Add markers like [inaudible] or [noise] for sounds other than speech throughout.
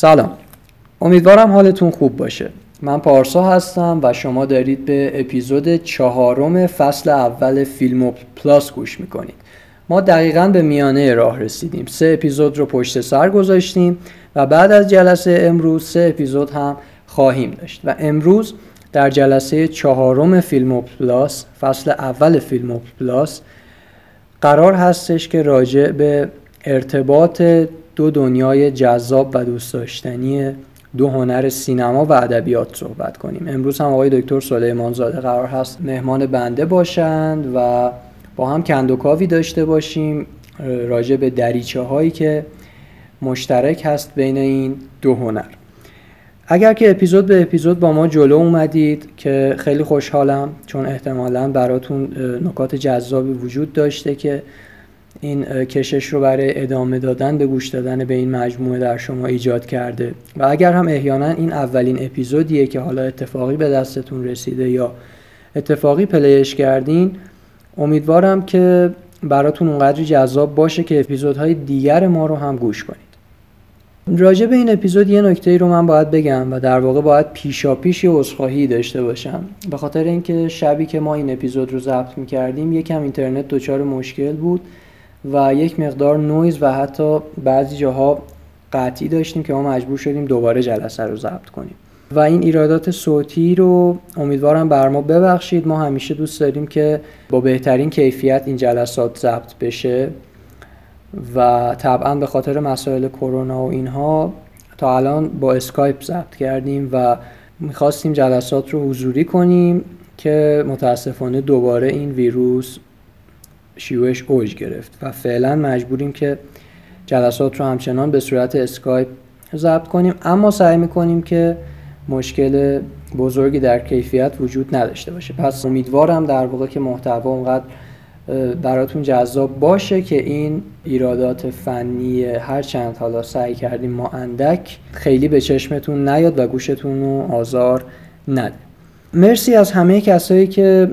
سلام. امیدوارم حالتون خوب باشه. من پارسا هستم و شما دارید به اپیزود چهارم فصل اول فیلم پلاس گوش می‌کنید. ما دقیقا به میانه راه رسیدیم. سه اپیزود رو پشت سر گذاشتیم و بعد از جلسه امروز سه اپیزود هم خواهیم داشت و امروز در جلسه چهارم فیلم پلاس فصل اول فیلم پلاس قرار هستش که راجع به ارتباط دو دنیای جذاب و دوست داشتنی دو هنر سینما و ادبیات صحبت کنیم. امروز هم آقای دکتر سلیمان زاده قرار هست مهمان بنده باشند و با هم کندوکاوی داشته باشیم راجع به دریچه هایی که مشترک هست بین این دو هنر. اگر که اپیزود به اپیزود با ما جلو اومدید که خیلی خوشحالم چون احتمالا براتون نکات جذابی وجود داشته که این کشش رو برای ادامه دادن به گوش دادن به این مجموعه در شما ایجاد کرده. و اگر هم احیانا این اولین اپیزودیه که حالا اتفاقی به دستتون رسیده یا اتفاقی پلیش کردین امیدوارم که براتون اونقدری جذاب باشه که اپیزودهای دیگر ما رو هم گوش کنید. راجع به این اپیزود یه نکته ای رو من باید بگم و در واقع باید پیشا پیش یه عذرخواهی داشته باشم. به خاطر اینکه شبی که ما این اپیزود رو ضبط می‌کردیم یکم اینترنت دچار مشکل بود. و یک مقدار نویز و حتی بعضی جاها قطعی داشتیم که ما مجبور شدیم دوباره جلسه رو ضبط کنیم. و این ایرادات صوتی رو امیدوارم بر ما ببخشید. ما همیشه دوست داریم که با بهترین کیفیت این جلسات ضبط بشه و طبعا به خاطر مسائل کرونا و اینها تا الان با اسکایپ ضبط کردیم و می‌خواستیم جلسات رو حضوری کنیم که متاسفانه دوباره این ویروس شیوعش اوج گرفت و فعلا مجبوریم که جلسات رو همچنان به صورت اسکایپ ضبط کنیم. اما سعی می‌کنیم که مشکل بزرگی در کیفیت وجود نداشته باشه. پس امیدوارم در واقع که محتوا اونقدر براتون جذاب باشه که این ایرادات فنی هر چند حالا سعی کردیم ما اندک خیلی به چشمتون نیاد و گوشتون رو آزار نده. مرسی از همه کسایی که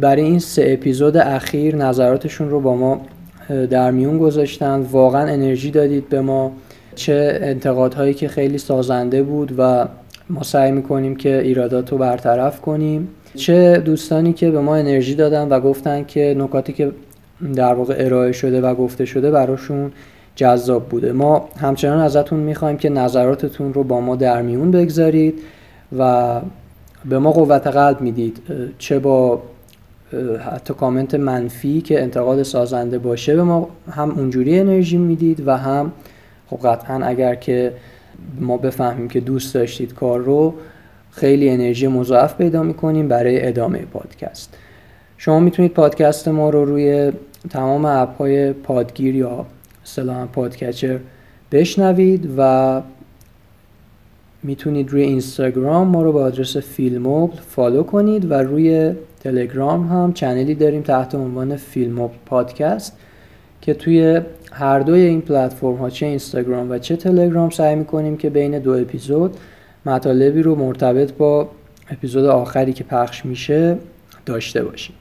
برای این سه اپیزود اخیر نظراتشون رو با ما در میون گذاشتن. واقعا انرژی دادید به ما. چه انتقادهایی که خیلی سازنده بود و ما سعی می‌کنیم که ایرادات رو برطرف کنیم. چه دوستانی که به ما انرژی دادن و گفتن که نکاتی که در واقع ارائه شده و گفته شده براشون جذاب بوده. ما همچنان ازتون می‌خوایم که نظراتتون رو با ما در میون بگذارید و به ما قوت قلب می‌دید. چه با حتی کامنت منفی که انتقاد سازنده باشه به ما هم اونجوری انرژی می‌دید و هم خب قطعا اگر که ما بفهمیم که دوست داشتید کار رو خیلی انرژی مضاعف پیدا می‌کنیم برای ادامه پادکست. شما می‌تونید پادکست ما رو روی تمام اپ های پادگیر یا سلام podcatcher بشنوید و می‌تونید روی اینستاگرام ما رو با آدرس فیلموبل فالو کنید و روی تلگرام هم چنلی داریم تحت عنوان فیلموبل پادکست که توی هر دوی این پلتفرم ها چه اینستاگرام و چه تلگرام سعی می‌کنیم که بین دو اپیزود مطالبی رو مرتبط با اپیزود آخری که پخش میشه داشته باشیم.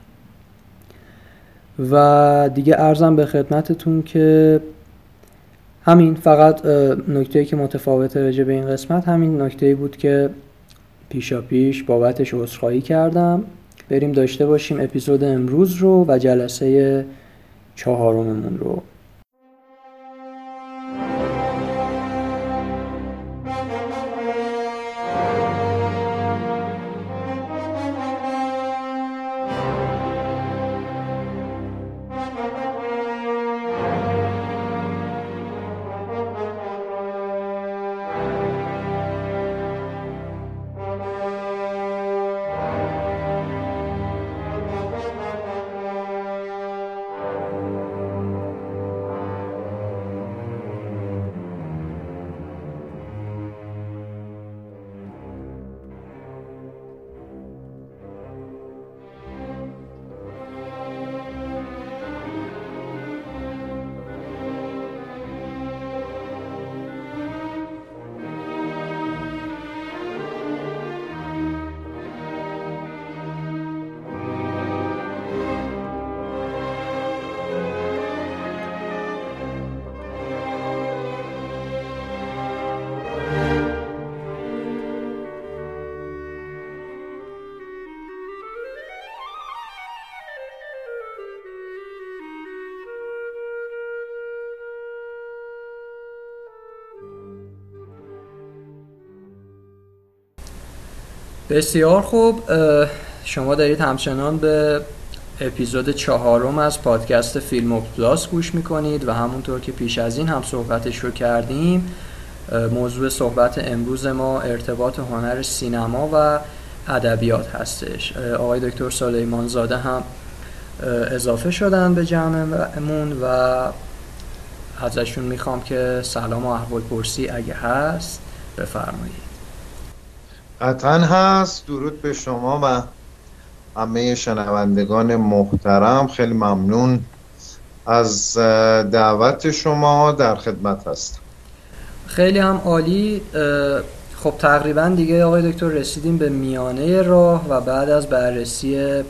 و دیگه ارزم به خدمتتون که همین فقط نکته که متفاوت راجع به این قسمت همین نکته بود که پیشا پیش بابتش عذرخواهی کردم. بریم داشته باشیم اپیزود امروز رو و جلسه چهارممون رو. بسیار خوب شما دارید همچنان به اپیزود چهارم از پادکست فیلم و پلاس گوش می‌کنید و همونطور که پیش از این هم صحبتش رو کردیم موضوع صحبت امروز ما ارتباط هنر سینما و ادبیات هستش. آقای دکتر سلیمان زاده هم اضافه شدن به جمعمون و ازشون می‌خوام که سلام و احوال پرسی اگه هست بفرمایید. قطعا هست. درود به شما و همه شنوندگان محترم. خیلی ممنون از دعوت شما در خدمت هستم. خیلی هم عالی. خب تقریبا دیگه آقای دکتر رسیدیم به میانه راه و بعد از بررسی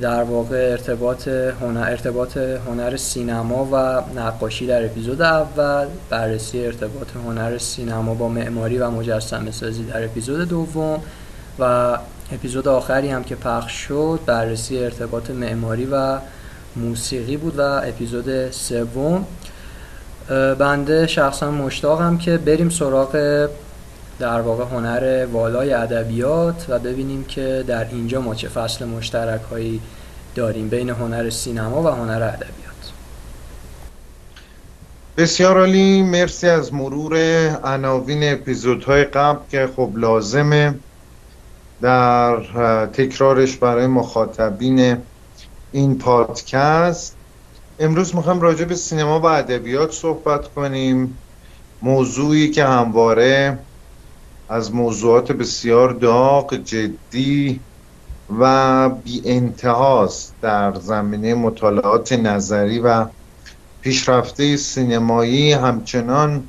در واقع ارتباط هنر, ارتباط هنر سینما و نقاشی در اپیزود اول بررسی ارتباط هنر سینما با معماری و مجسمه سازی در اپیزود دوم و اپیزود آخری هم که پخش شد بررسی ارتباط معماری و موسیقی بود و اپیزود سوم. بنده شخصا مشتاقم که بریم سراغ در واقع هنر والای ادبیات و ببینیم که در اینجا ما چه فصل مشترک هایی داریم بین هنر سینما و هنر ادبیات. بسیار عالی. مرسی از مرور عناوین اپیزودهای قبل که خب لازمه در تکرارش برای مخاطبین این پادکست. امروز می‌خوام راجع به سینما و ادبیات صحبت کنیم. موضوعی که همواره از موضوعات بسیار داغ جدی و بی انتهاست در زمینه مطالعات نظری و پیشرفته سینمایی. همچنان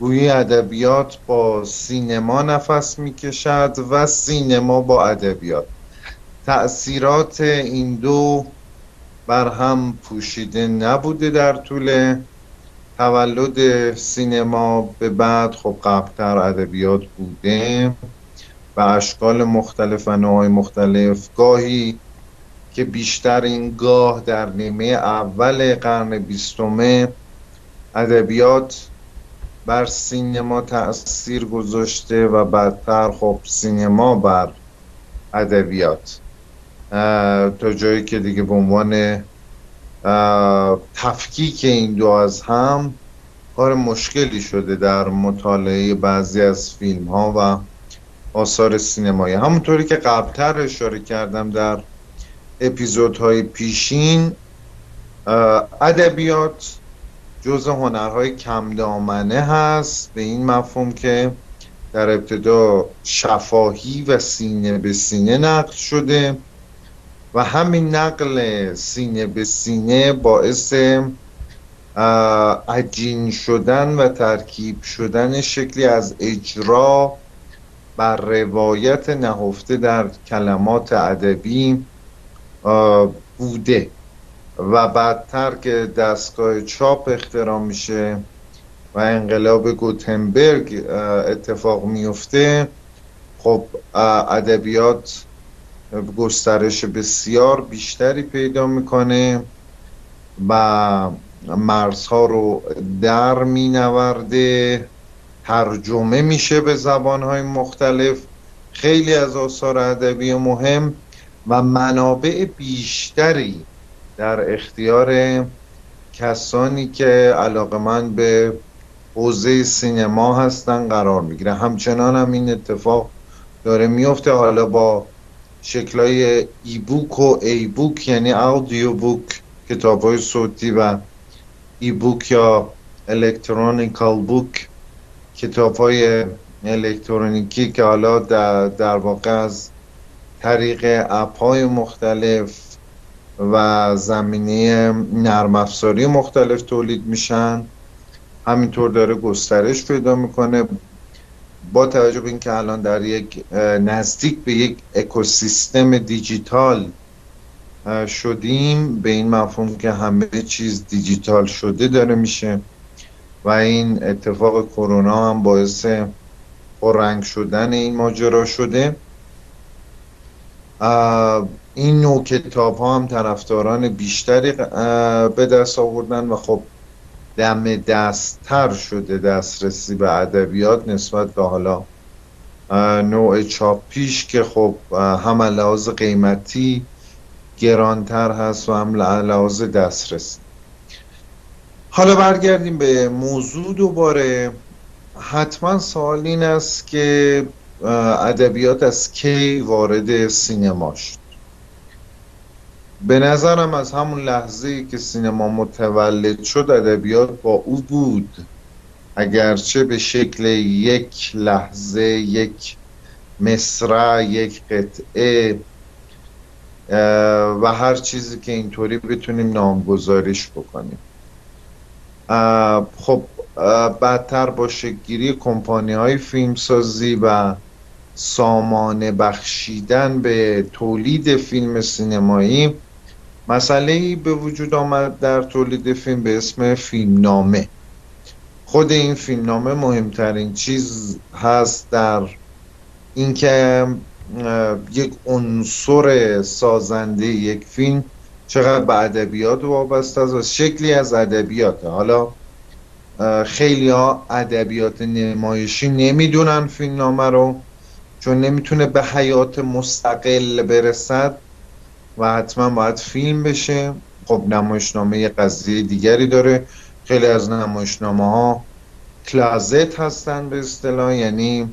گویی ادبیات با سینما نفس می‌کشد و سینما با ادبیات. تأثیرات این دو بر هم پوشیده نبوده در طول تولد سینما به بعد خب قبلتر ادبیات بوده و اشکال مختلف و نوعی مختلف گاهی که بیشتر این گاه در نیمه اول قرن بیستمه ادبیات بر سینما تاثیر گذاشته و بعدتر خب سینما بر ادبیات. تا جایی که دیگه به عنوان تفکیک این دو از هم کار مشکلی شده در مطالعه بعضی از فیلم ها و آثار سینمایی. همونطوری که قبلتر اشاره کردم در اپیزودهای پیشین ادبیات جز هنرهای کم دامنه هست. به این مفهوم که در ابتدا شفاهی و سینه به سینه نقل شده. و همین نقل سینه به سینه باعث عجین شدن و ترکیب شدن شکلی از اجرا بر روایت نهفته در کلمات ادبی بوده. و بعدتر که دستگاه چاپ اختراع میشه و انقلاب گوتنبرگ اتفاق میفته خب ادبیات گسترش بسیار بیشتری پیدا می‌کنه و مرزها رو در مینورده ترجمه میشه به زبانهای مختلف خیلی از آثار ادبی مهم و منابع بیشتری در اختیار کسانی که علاقه من به حوزه سینما هستن قرار می‌گیره. همچنان هم این اتفاق داره میفته حالا با شکلای ای بوک و ای بوک یعنی اودیو بوک کتاب های صوتی و ای بوک یا الکترونیکال بوک کتاب های الکترونیکی که حالا در, در واقع از طریق اپ های مختلف و زمینه نرم افزاری مختلف تولید میشن. همینطور داره گسترش پیدا می‌کنه. با توجه به اینکه الان در یک نزدیک به یک اکوسیستم دیجیتال شدیم به این مفهوم که همه چیز دیجیتال شده داره میشه و این اتفاق کرونا هم باعث پررنگ شدن این ماجرا شده. این نوع کتاب ها هم طرفداران بیشتری به دست آوردن و خب دم دستتر شده دسترسی به ادبیات نسبت به حالا نوع چاپیش که خب هم لحاظ قیمتی گرانتر هست و هم لحاظ دسترسی. حالا برگردیم به موضوع دوباره. حتما سوال این است که ادبیات از کی وارد سینما شد؟ به نظرم از همون لحظه که سینما متولد شد ادبیات با او بود. اگرچه به شکل یک لحظه یک مصرع یک قطعه و هر چیزی که اینطوری بتونیم نامگذاریش بکنیم. خب بدتر با شکلگیری کمپانی های فیلمسازی و سامان بخشیدن به تولید فیلم سینمایی مسئله به وجود آمد در تولید فیلم به اسم فیلمنامه. خود این فیلمنامه مهمترین چیز هست در اینکه یک عنصر سازنده یک فیلم چقدر به ادبیات وابسته است و شکلی از ادبیات حالا خیلی ها ادبیات نمایشی نمی‌دونن فیلمنامه رو چون نمی‌تونه به حیات مستقل برسد. و حتما باید فیلم بشه. خب نمایشنامه یه قضیه دیگری داره. خیلی از نمایشنامه ها کلازت هستن به اصطلاح یعنی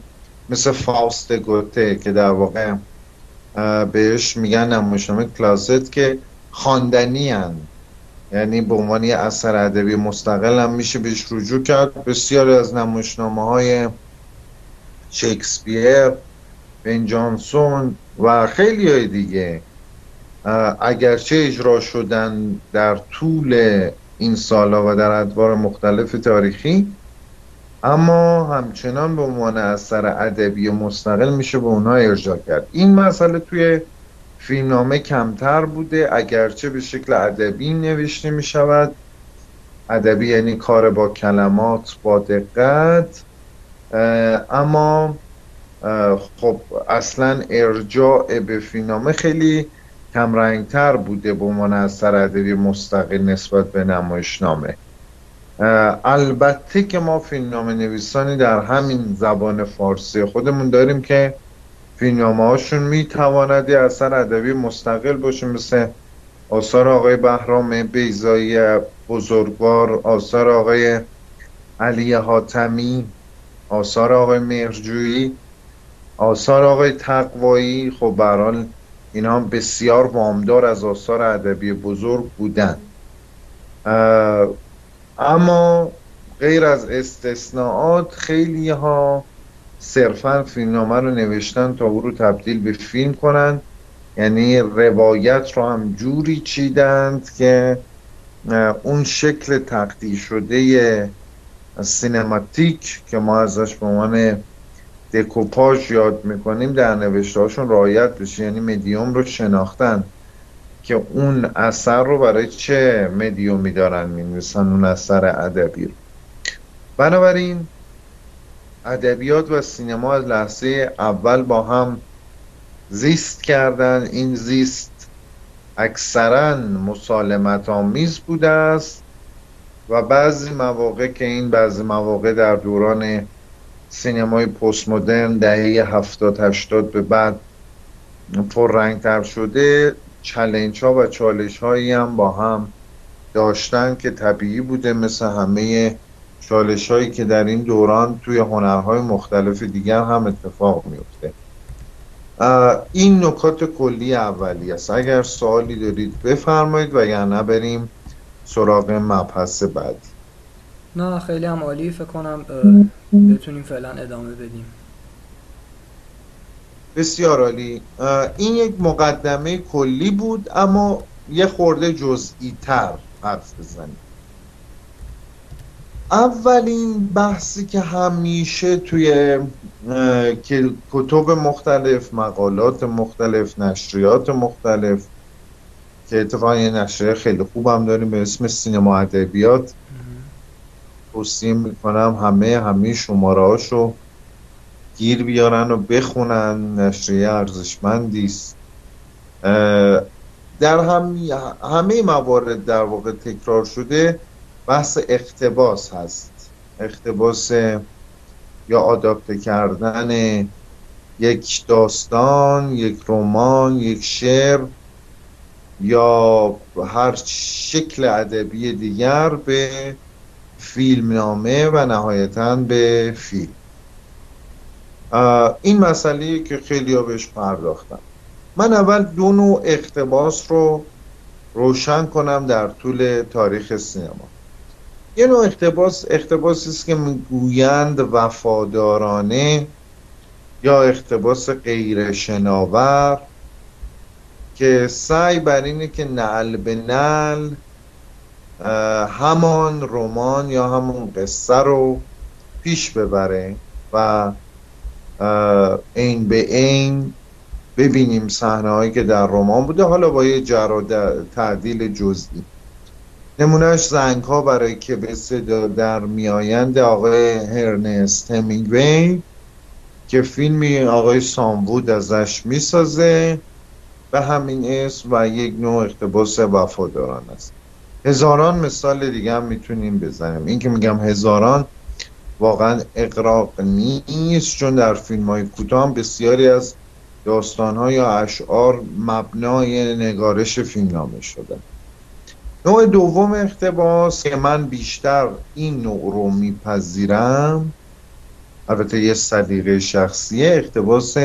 مثل فاست گوته که در واقع بهش میگن نمایشنامه کلازت که خواندنی. یعنی به عنوان یه اثر ادبی مستقل هم میشه بهش رجوع کرد. بسیاری از نمایشنامه های شکسپیر بن جانسون و خیلی های دیگه اگرچه اجرا شدن در طول این سالها و در ادوار مختلف تاریخی اما همچنان به عنوان اثر ادبی مستقل میشه به اونها ارجاع کرد. این مسئله توی فیلمنامه کمتر بوده اگرچه به شکل ادبی نوشته می شود ادبی یعنی کار با کلمات با دقت. اما خب اصلا ارجاع به فیلمنامه خیلی کمرنگتر بوده به عنوان اثر ادبی مستقل نسبت به نمایشنامه. البته که ما فیلمنامه نویسانی در همین زبان فارسی خودمون داریم که فیلمنامه هاشون می‌تواند یه اثر ادبی مستقل باشه مثل آثار آقای بهرام بیزایی بزرگوار آثار آقای علی حاتمی آثار آقای مرجویی آثار آقای تقوایی. خب برحال اینا هم بسیار وامدار از آثار ادبی بزرگ بودن. اما غیر از استثناءات خیلی ها صرفا فیلمنامه رو نوشتن تا او رو تبدیل به فیلم کنند یعنی روایت رو هم جوری چیدند که اون شکل تقدیر شده سینماتیک که ما ازش به عنوان دکوپاژ یاد می‌کنیم در نوشته هاشون رعایت بشه. یعنی مدیوم رو شناختن که اون اثر رو برای چه مدیومی دارن می‌نویسن اون اثر ادبی رو. بنابراین ادبیات و سینما از لحظه اول با هم زیست کردن. این زیست اکثرا مسالمت آمیز بوده است و بعضی مواقع که این بعضی مواقع در دوران سینمای پست مدرن دهه هفتاد هشتاد به بعد تر شده چلنج ها و چالش هایی هم با هم داشتن که طبیعی بوده مثل همه چالش هایی که در این دوران توی هنرهای مختلف دیگر هم اتفاق میفته این نکات کلی اولی است. اگر سوالی دارید بفرمایید و یا بریم سراغ مبحث بعدی. نه خیلی هم عالی فکر کنم بتونیم فعلا ادامه بدیم. بسیار عالی. این یک مقدمه کلی بود اما یه خورده جزئی تر حرف بزنیم. اولین بحثی که همیشه توی کتب مختلف مقالات مختلف نشریات مختلف که اتفاقا یه نشریه خیلی خوبم داریم به اسم سینما ادبیات توصیه می‌کنم همه همه شماره هاشو گیر بیارن و بخونن نشریه ارزشمندی است. در هم همه موارد در واقع تکرار شده بحث اقتباس هست. اقتباس یا آداپته کردن یک داستان یک رمان یک شعر یا هر شکل ادبی دیگر به فیلمنامه و نهایتا به فیلم. این مسئله که خیلی ها بهش پرداختن. من اول دو نوع اقتباس رو روشن کنم در طول تاریخ سینما. یه نوع اقتباس اقتباسی است که می‌گویند وفادارانه یا اقتباس غیر شناور که سعی بر اینه که نعل به نعل همان رمان یا همون قصه رو پیش ببره و این به این ببینیم صحنه هایی که در رمان بوده حالا با یه جر و تعدیل جزئی. نمونهش زنگ ها برای که به صدا در میآیند آقای هرنست همینگوی که فیلمی آقای سامبود ازش می‌سازه به همین اسم و یک نوع اقتباس وفاداران است. هزاران مثال دیگه هم می‌تونیم بزنیم. این که میگم هزاران واقعا اقراق نیست چون در فیلم های کوتاه بسیاری از داستان یا اشعار مبنای نگارش فیلمنامه شده. نوع دوم اقتباس که من بیشتر این نوع رو میپذیرم البته یه صدیقه شخصیه اقتباس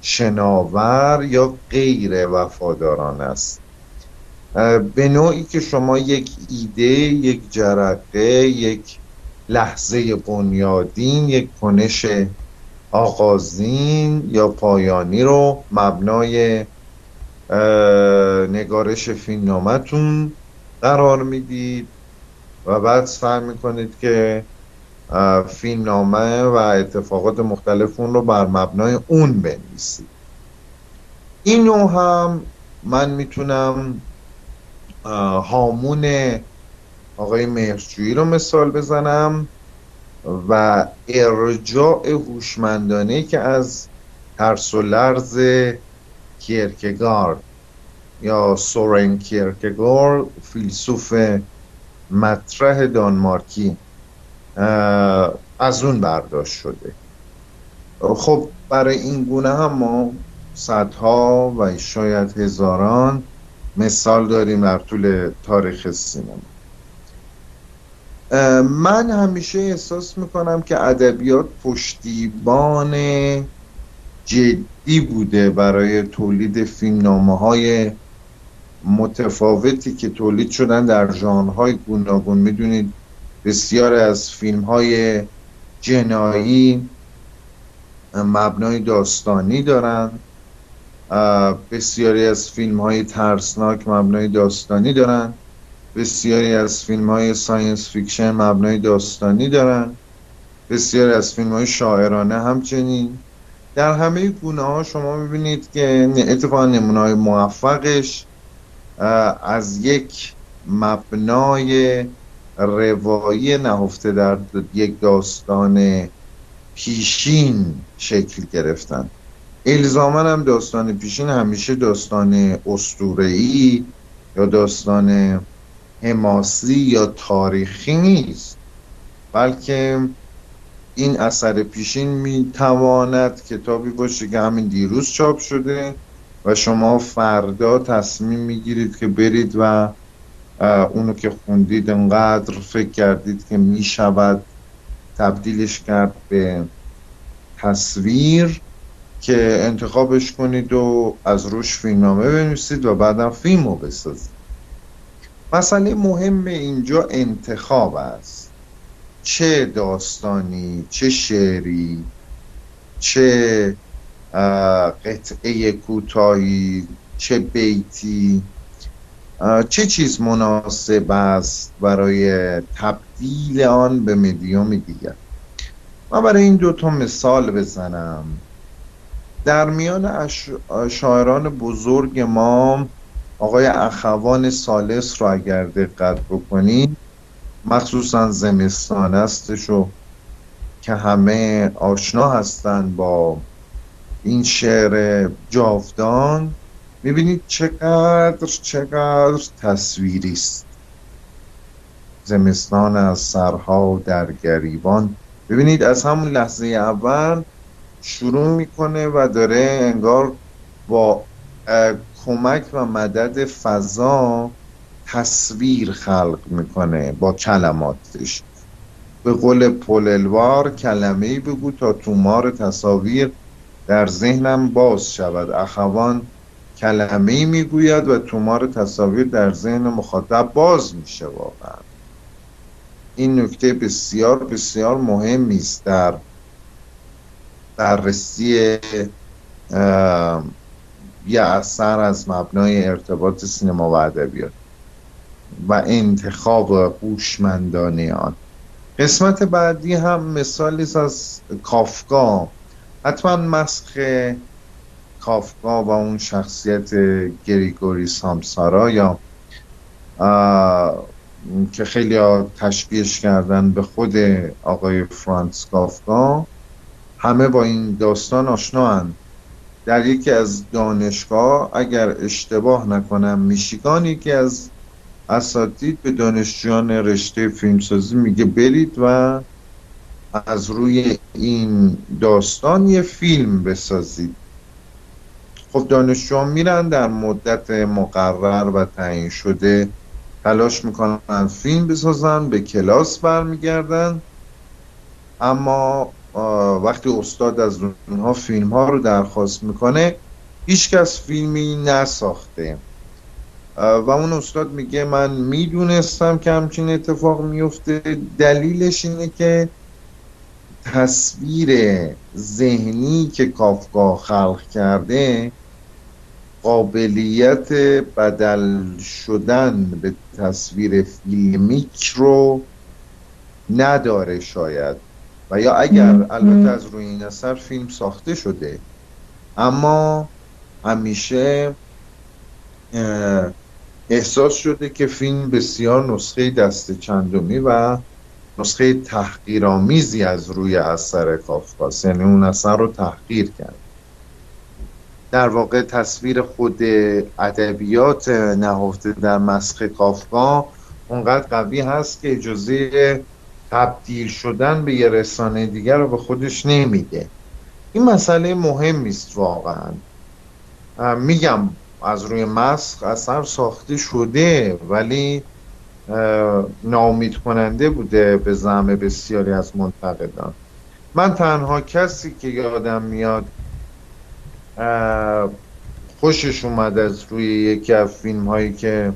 شناور یا غیر وفاداران است. به نوعی که شما یک ایده یک جرقه یک لحظه بنیادین یک کنش آغازین یا پایانی رو مبنای نگارش فیلمنامتون قرار می‌دید و بعد سعی می‌کنید که فیلمنامه و اتفاقات مختلف اون رو بر مبنای اون بنویسید. این نوع هم من می‌تونم هامون آقای مهرجویی رو مثال بزنم و ارجاع هوشمندانه که از ترس و لرز یا سورن کیرکگار فیلسوف مطرح دانمارکی از اون برداشت شده. خب برای این گونه هم ما صدها و شاید هزاران مثال داریم در طول تاریخ سینما. من همیشه احساس می‌کنم که ادبیات پشتیبان جدی بوده برای تولید فیلمنامه های متفاوتی که تولید شدن در ژانرهای گوناگون. می‌دونید بسیار از فیلم های جنایی مبنای داستانی دارن. بسیاری از فیلم های ترسناک مبنای داستانی دارن. بسیاری از فیلم های science fiction مبنای داستانی دارن. بسیاری از فیلم های شاعرانه همچنین. در همه گونه ها شما می‌بینید که اتفاقا نمونه های موفقش از یک مبنای روایی نهفته در یک داستان پیشین شکل گرفتن. الزاماً هم داستان پیشین همیشه داستان اسطوره‌ای یا داستان حماسی یا تاریخی نیست. بلکه این اثر پیشین می‌تواند کتابی باشه که همین دیروز چاپ شده و شما فردا تصمیم می‌گیرید که برید و اونو که خوندید انقدر فکر کردید که می‌شود تبدیلش کرد به تصویر. که انتخابش کنید و از روش فیلمنامه بنویسید و بعدم فیلم رو بسازید. مسئله مهم اینجا انتخاب است. چه داستانی چه شعری چه قطعه کوتاهی چه بیتی چه چیز مناسب است برای تبدیل آن به مدیوم دیگر. من برای این دوتا مثال بزنم. در میان شاعران بزرگ ما آقای اخوان سالس رو اگر دقت بکنید مخصوصا زمستان استش و که همه آشنا هستند با این شعر جاودان می‌بینید چقدر چقدر تصویری است. زمستان از سرها در گریبان. ببینید از همون لحظه اول شروع می‌کنه و داره انگار با کمک و مدد فضا تصویر خلق می‌کنه با کلماتش. به قول پوللوار کلمه ای بگو تا تومار تصاویر در ذهنم باز شود. اخوان کلمه ای می‌گوید و تومار تصاویر در ذهن مخاطب باز میشه واقعا. این نکته بسیار بسیار مهمی است در بررسی یه اثر از مبنای ارتباط سینما و ادبیات و انتخاب هوشمندانه آن. قسمت بعدی هم مثالی از کافکا. حتما مسخ کافکا و اون شخصیت گریگوری سامسارا یا که خیلی تشبیهش کردن به خود آقای فرانس کافکا. همه با این داستان آشنا در یکی از دانشگاه اگر اشتباه نکنم میشیگان یکی از اساتید به دانشجویان رشته فیلمسازی میگه برید و از روی این داستان یه فیلم بسازید. خب دانشجویان میرن در مدت مقرر و تعیین شده تلاش می‌کنن فیلم بسازن به کلاس برمیگردن. اما وقتی استاد از اونها فیلم ها رو درخواست می‌کنه هیچکس فیلمی نساخته. و اون استاد میگه من می‌دونستم که همچین اتفاق میفته دلیلش اینه که تصویر ذهنی که کافکا خلق کرده قابلیت بدل شدن به تصویر فیلمیک رو نداره شاید. و یا اگر البته از روی این اثر فیلم ساخته شده. اما همیشه احساس شده که فیلم بسیار نسخه دست چندمی و نسخه تحقیرآمیزی از روی اثر کافکاست یعنی اون اثر رو تحقیر کرد. در واقع تصویر خود ادبیات نهفته در مسخ کافکا اونقدر قوی هست که اجازه تبدیل شدن به یه رسانه دیگر رو به خودش نمیده. این مسئله مهم است واقعا میگم از روی مسخ اثر ساخته شده ولی ناامید کننده بوده به زعم بسیاری از منتقدان. من تنها کسی که یادم میاد خوشش اومد از روی یکی از فیلم هایی که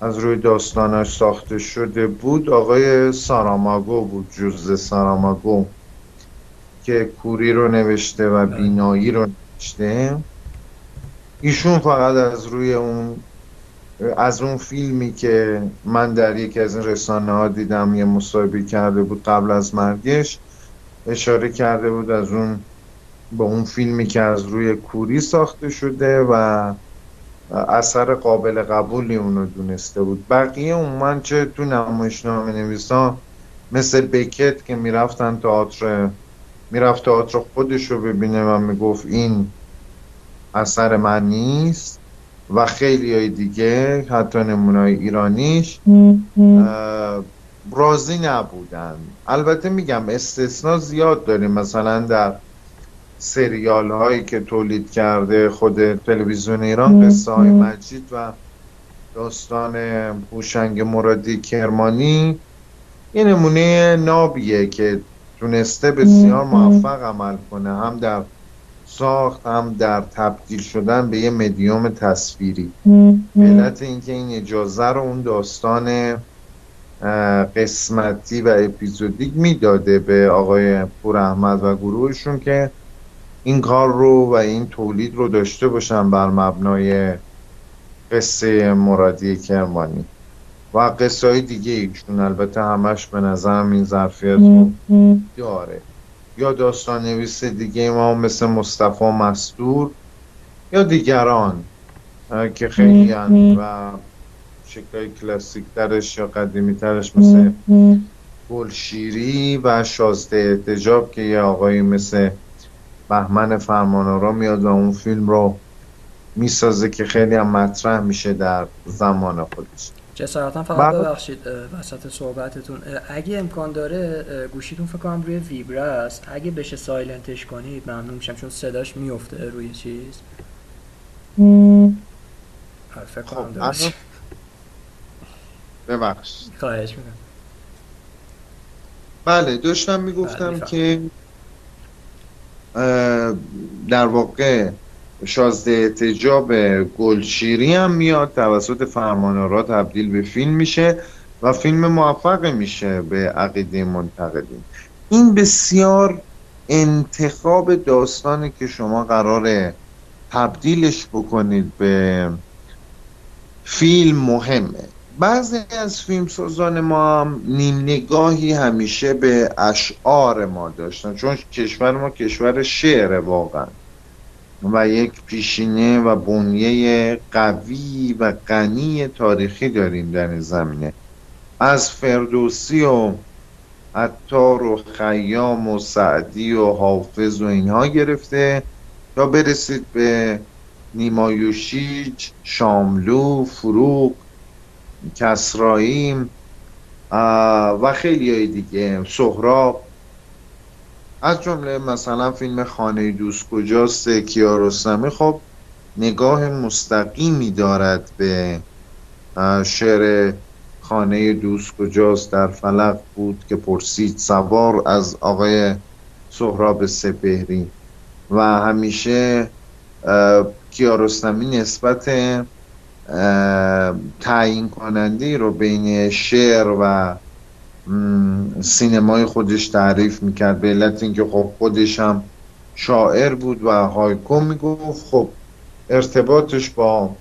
از روی داستانش ساخته شده بود آقای ساراماگو بود جوز ساراماگو که کوری رو نوشته و بینایی رو نوشته. ایشون فقط از روی اون از اون فیلمی که من در یکی از این رسانه ها دیدم یه مصاحبه کرده بود قبل از مرگش اشاره کرده بود از اون با اون فیلمی که از روی کوری ساخته شده و اثر قابل قبولی اونو دونسته بود. بقیه اون من چه تو نمایشنامه نویسان مثل بکت که می‌رفتن تئاتر می‌رفت تئاتر خودش رو ببینه و می‌گفت این اثر من نیست و خیلی های دیگه حتی نمونای ایرانیش راضی نبودن. البته میگم استثنا زیاد داریم. مثلا در سریال هایی که تولید کرده خود تلویزیون ایران قصه های مجید و داستان هوشنگ مرادی کرمانی. یه نمونه نابیه که تونسته بسیار موفق عمل کنه هم در ساخت هم در تبدیل شدن به یه مدیوم تصویری. علت اینکه این اجازه رو اون داستان قسمتی و اپیزودیک می‌داده به آقای پور احمد و گروهشون که این کار رو و این تولید رو داشته باشن بر مبنای قصه مرادی کرمانی. و قصه های دیگه ایشون. البته همش به نظرم این ظرفیت رو داره. یا داستان نویس دیگه ما مثل مصطفی مستور یا دیگران که خیلی و شکلهای کلاسیک ترش یا قدیمی ترش مثل گلشیری و شازده احتجاب که یه آقایی مثل بهمن فرمانارا میاد و اون فیلم رو می‌سازه که خیلی هم مطرح میشه در زمان خودش. جسارتا فقط ببخشید وسط صحبتتون. اگه امکان داره گوشیتون فکر کنم روی ویبره است. اگه بشه سایلنتش کنید ممنون میشم چون صداش میفته روی چیز. آره، فکر کنم خب ببخش خواهش می‌کنم. بله داشتم می‌گفتم بله، که در واقع شازده اعتجاب گلشیری هم میاد توسط فرمانارا تبدیل به فیلم میشه و فیلم موفق میشه به عقیده منتقدین. این بسیار انتخاب داستانی که شما قراره تبدیلش بکنید به فیلم مهمه. بعضی از فیلمسازان ما هم نیم نگاهی همیشه به اشعار ما داشتن چون کشور ما کشور شعر واقعا. و یک پیشینه و بنیه قوی و غنی تاریخی داریم در این زمینه. از فردوسی و عطار و خیام و سعدی و حافظ و اینها گرفته تا برسید به نیمایوشیج شاملو فروغ کسرایی و خیلی های دیگه. سهراب. از جمله مثلا فیلم خانه دوست کجاست کیارستمی خب نگاه مستقیمی دارد به شعر خانه دوست کجاست. در فلق بود که پرسید سوار از آقای سهراب سپهری. و همیشه کیارستمی نسبت تعیین کننده رو بین شعر و سینمای خودش تعریف می‌کرد به علت اینکه خب خودش هم شاعر بود و هایکو می‌گفت. خب ارتباطش با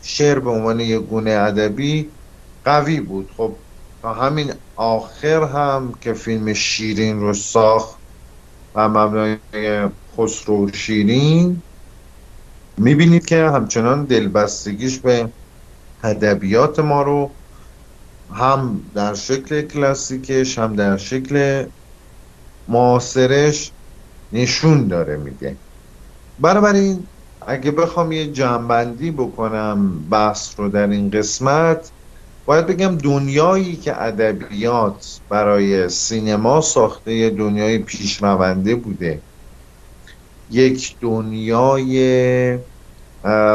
شعر به عنوان یک گونه ادبی قوی بود. خب تا همین آخر هم که فیلم شیرین رو ساخت و مبنای خسرو شیرین می‌بینید که همچنان دلبستگیش به ادبیات ما رو هم در شکل کلاسیکش هم در شکل معاصرش نشون داره میگه. بنابراین اگه بخوام یه جنبندی بکنم بحث رو در این قسمت باید بگم دنیایی که ادبیات برای سینما ساخته دنیای پیشرونده بوده. یک دنیای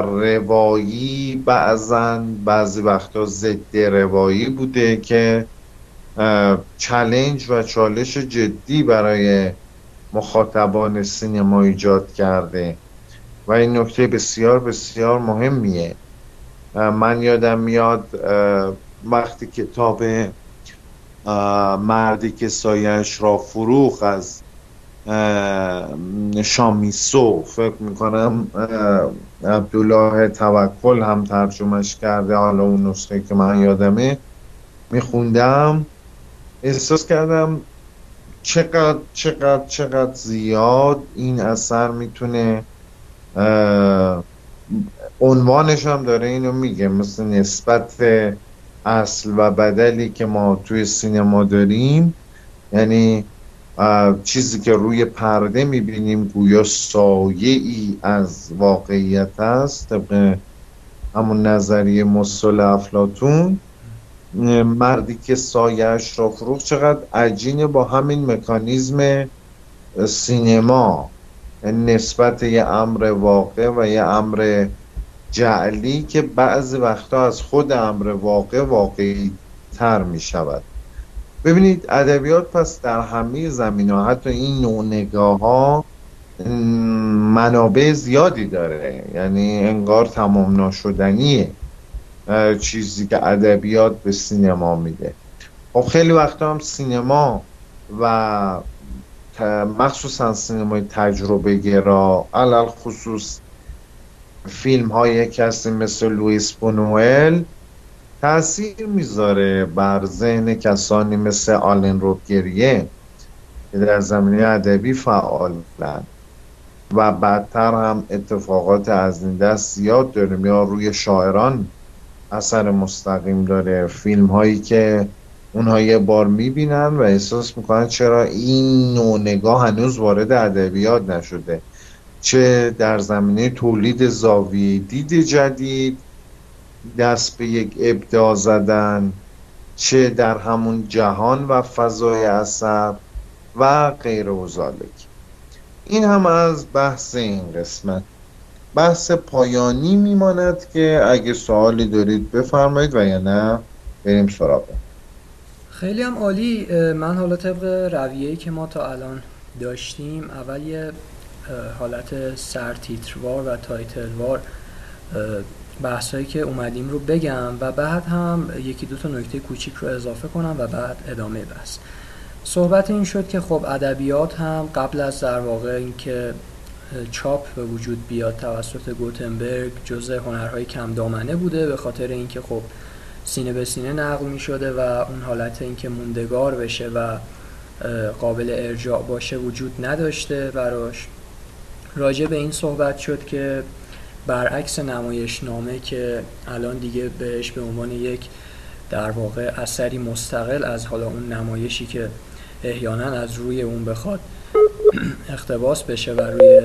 روایی بعضا بعضی وقتا ضد روایی بوده که چلنج و چالش جدی برای مخاطبان سینما ایجاد کرده. و این نکته بسیار بسیار مهمیه. من یادم میاد وقتی کتاب مردی که سایش را فروخ از شامیسو فکر می‌کنم عبدالله توکل هم ترجمهش کرده حالا اون نسخه که من یادمه. میخوندم. احساس کردم چقدر چقدر چقدر زیاد این اثر می‌تونه عنوانش هم داره اینو میگه مثل نسبت اصل و بدلی که ما توی سینما داریم. یعنی چیزی که روی پرده می‌بینیم گویا سایه ای از واقعیت است طبق همون نظریه مسل افلاتون مردی که سایهش را فروخ چقدر عجینه با همین مکانیزم سینما. نسبت یه امر واقع و یه امر جعلی که بعضی وقتا از خود امر واقع واقعی تر می شود ببینید ادبیات پس در همه زمین ها حتی این نوع نگاه ها منابع زیادی داره. یعنی انگار تمام ناشدنیه چیزی که ادبیات به سینما میده. خب خیلی وقتا هم سینما و مخصوصا سینمای تجربه گرا علال خصوص فیلم های کسی مثل لویس بونوئل تاثیر می‌ذاره بر ذهن کسانی مثل آلن روگریه که در زمینه ادبی فعالن و بعدتر هم اتفاقات از این دست زیاد داریم یا روی شاعران اثر مستقیم داره. فیلم هایی که اونها یه بار می‌بینن و احساس می‌کنن چرا این نوع نگاه هنوز وارد ادبیات نشده. چه در زمینه تولید زاویه دید جدید دست به یک ابداع زدن چه در همون جهان و فضای اثر و غیر و این هم از بحث این قسمت. بحث پایانی میماند که اگه سوالی دارید بفرمایید و یا نه بریم سراغ. خیلی هم عالی. من حالا طبق رویه‌ای که ما تا الان داشتیم اول یه حالت سرتیتروار و تایتلوار بحثایی که اومدیم رو بگم و بعد هم یکی دو تا نکته کوچیک رو اضافه کنم و بعد ادامه بحث. صحبت این شد که خب ادبیات هم قبل از در واقع اینکه چاپ به وجود بیاد توسط گوتنبرگ جزء هنرهای کم دامنه بوده به خاطر اینکه خب سینه به سینه نقل می شده و اون حالت اینکه موندگار بشه و قابل ارجاع باشه وجود نداشته براش. راجع به این صحبت شد که برعکس نمایش نامه که الان دیگه بهش به عنوان یک در واقع اثری مستقل از حالا اون نمایشی که احیانا از روی اون بخواد اختباس بشه و روی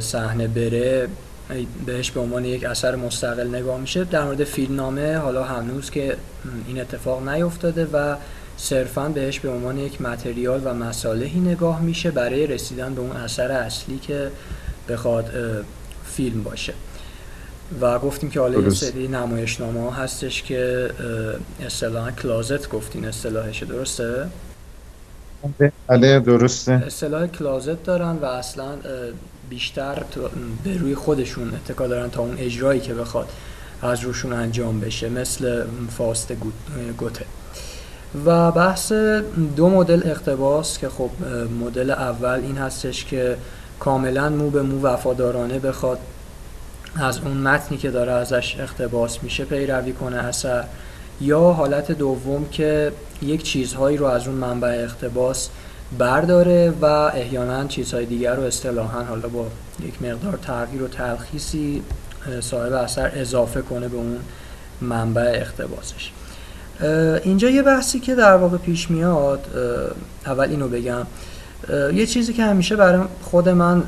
صحنه بره بهش به عنوان یک اثر مستقل نگاه میشه. در مورد فیلمنامه حالا هنوز که این اتفاق نیفتاده و صرفا بهش به عنوان یک متریال و مصالحی نگاه میشه برای رسیدن به اون اثر اصلی که بخواد فیلم باشه. و گفتیم که حالا یه سری نمایشنامه ها هستش که اصطلاحا کلازت گفتین. اصطلاحش درسته؟ بله درسته. اصطلاح کلازت دارن و اصلا بیشتر به روی خودشون اتکا دارن تا اون اجرایی که بخواد از روشون انجام بشه مثل فاست گوته. و بحث دو مدل اقتباس که خب مدل اول این هستش که کاملا مو به مو وفادارانه بخواد. از اون متنی که داره ازش اقتباس میشه پیروی کنه اثر. یا حالت دوم که یک چیزهایی رو از اون منبع اقتباس برداره و احیانا چیزهای دیگر رو اصطلاحا حالا با یک مقدار تغییر و تلخیصی صاحب اثر اضافه کنه به اون منبع اقتباسش. اینجا یه بحثی که در واقع پیش میاد اول اینو بگم. یه چیزی که همیشه برای خود من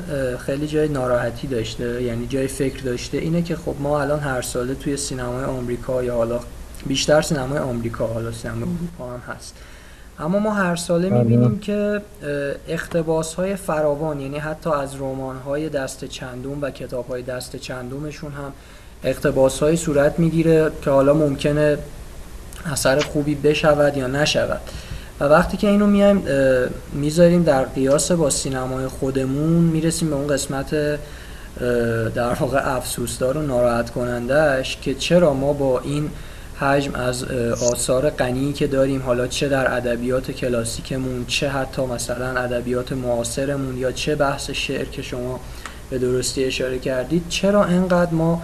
خیلی جای ناراحتی داشته یعنی جای فکر داشته اینه که خب ما الان هر ساله توی سینمای آمریکا یا حالا بیشتر سینمای آمریکا حالا سینمای اروپا هم هست اما ما هر ساله بله. می‌بینیم که اختباس های فراوان یعنی حتی از رمان های دست چندوم و کتاب های دست چندومشون هم اقتباس های صورت می‌گیره که حالا ممکنه اثر خوبی بشود یا نشود و وقتی که اینو میایم می‌ذاریم در قیاس با سینمای خودمون می‌رسیم به اون قسمت در واقع افسوسدار و ناراحت کنندهش که چرا ما با این حجم از آثار غنی که داریم حالا چه در ادبیات کلاسیکمون چه حتی مثلا ادبیات معاصرمون یا چه بحث شعر که شما به درستی اشاره کردید چرا انقدر ما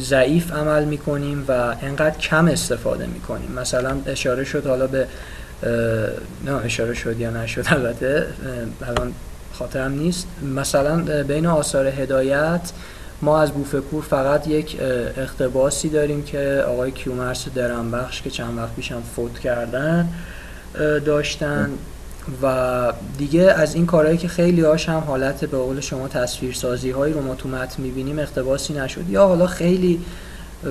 ضعیف عمل می‌کنیم و انقدر کم استفاده می‌کنیم؟ مثلا اشاره شد حالا به نه اشاره شد یا نشد البته الان خاطرم نیست. مثلا بین آثار هدایت ما از بوفکور فقط یک اختباسی داریم که آقای کیومرس درنبخش که چند وقت پیشم فوت کردن داشتن و دیگه از این کارهایی که خیلی هاش هم حالت به قول شما تصویرسازی هایی رو ما تو متن می‌بینیم اختباسی نشد. یا حالا خیلی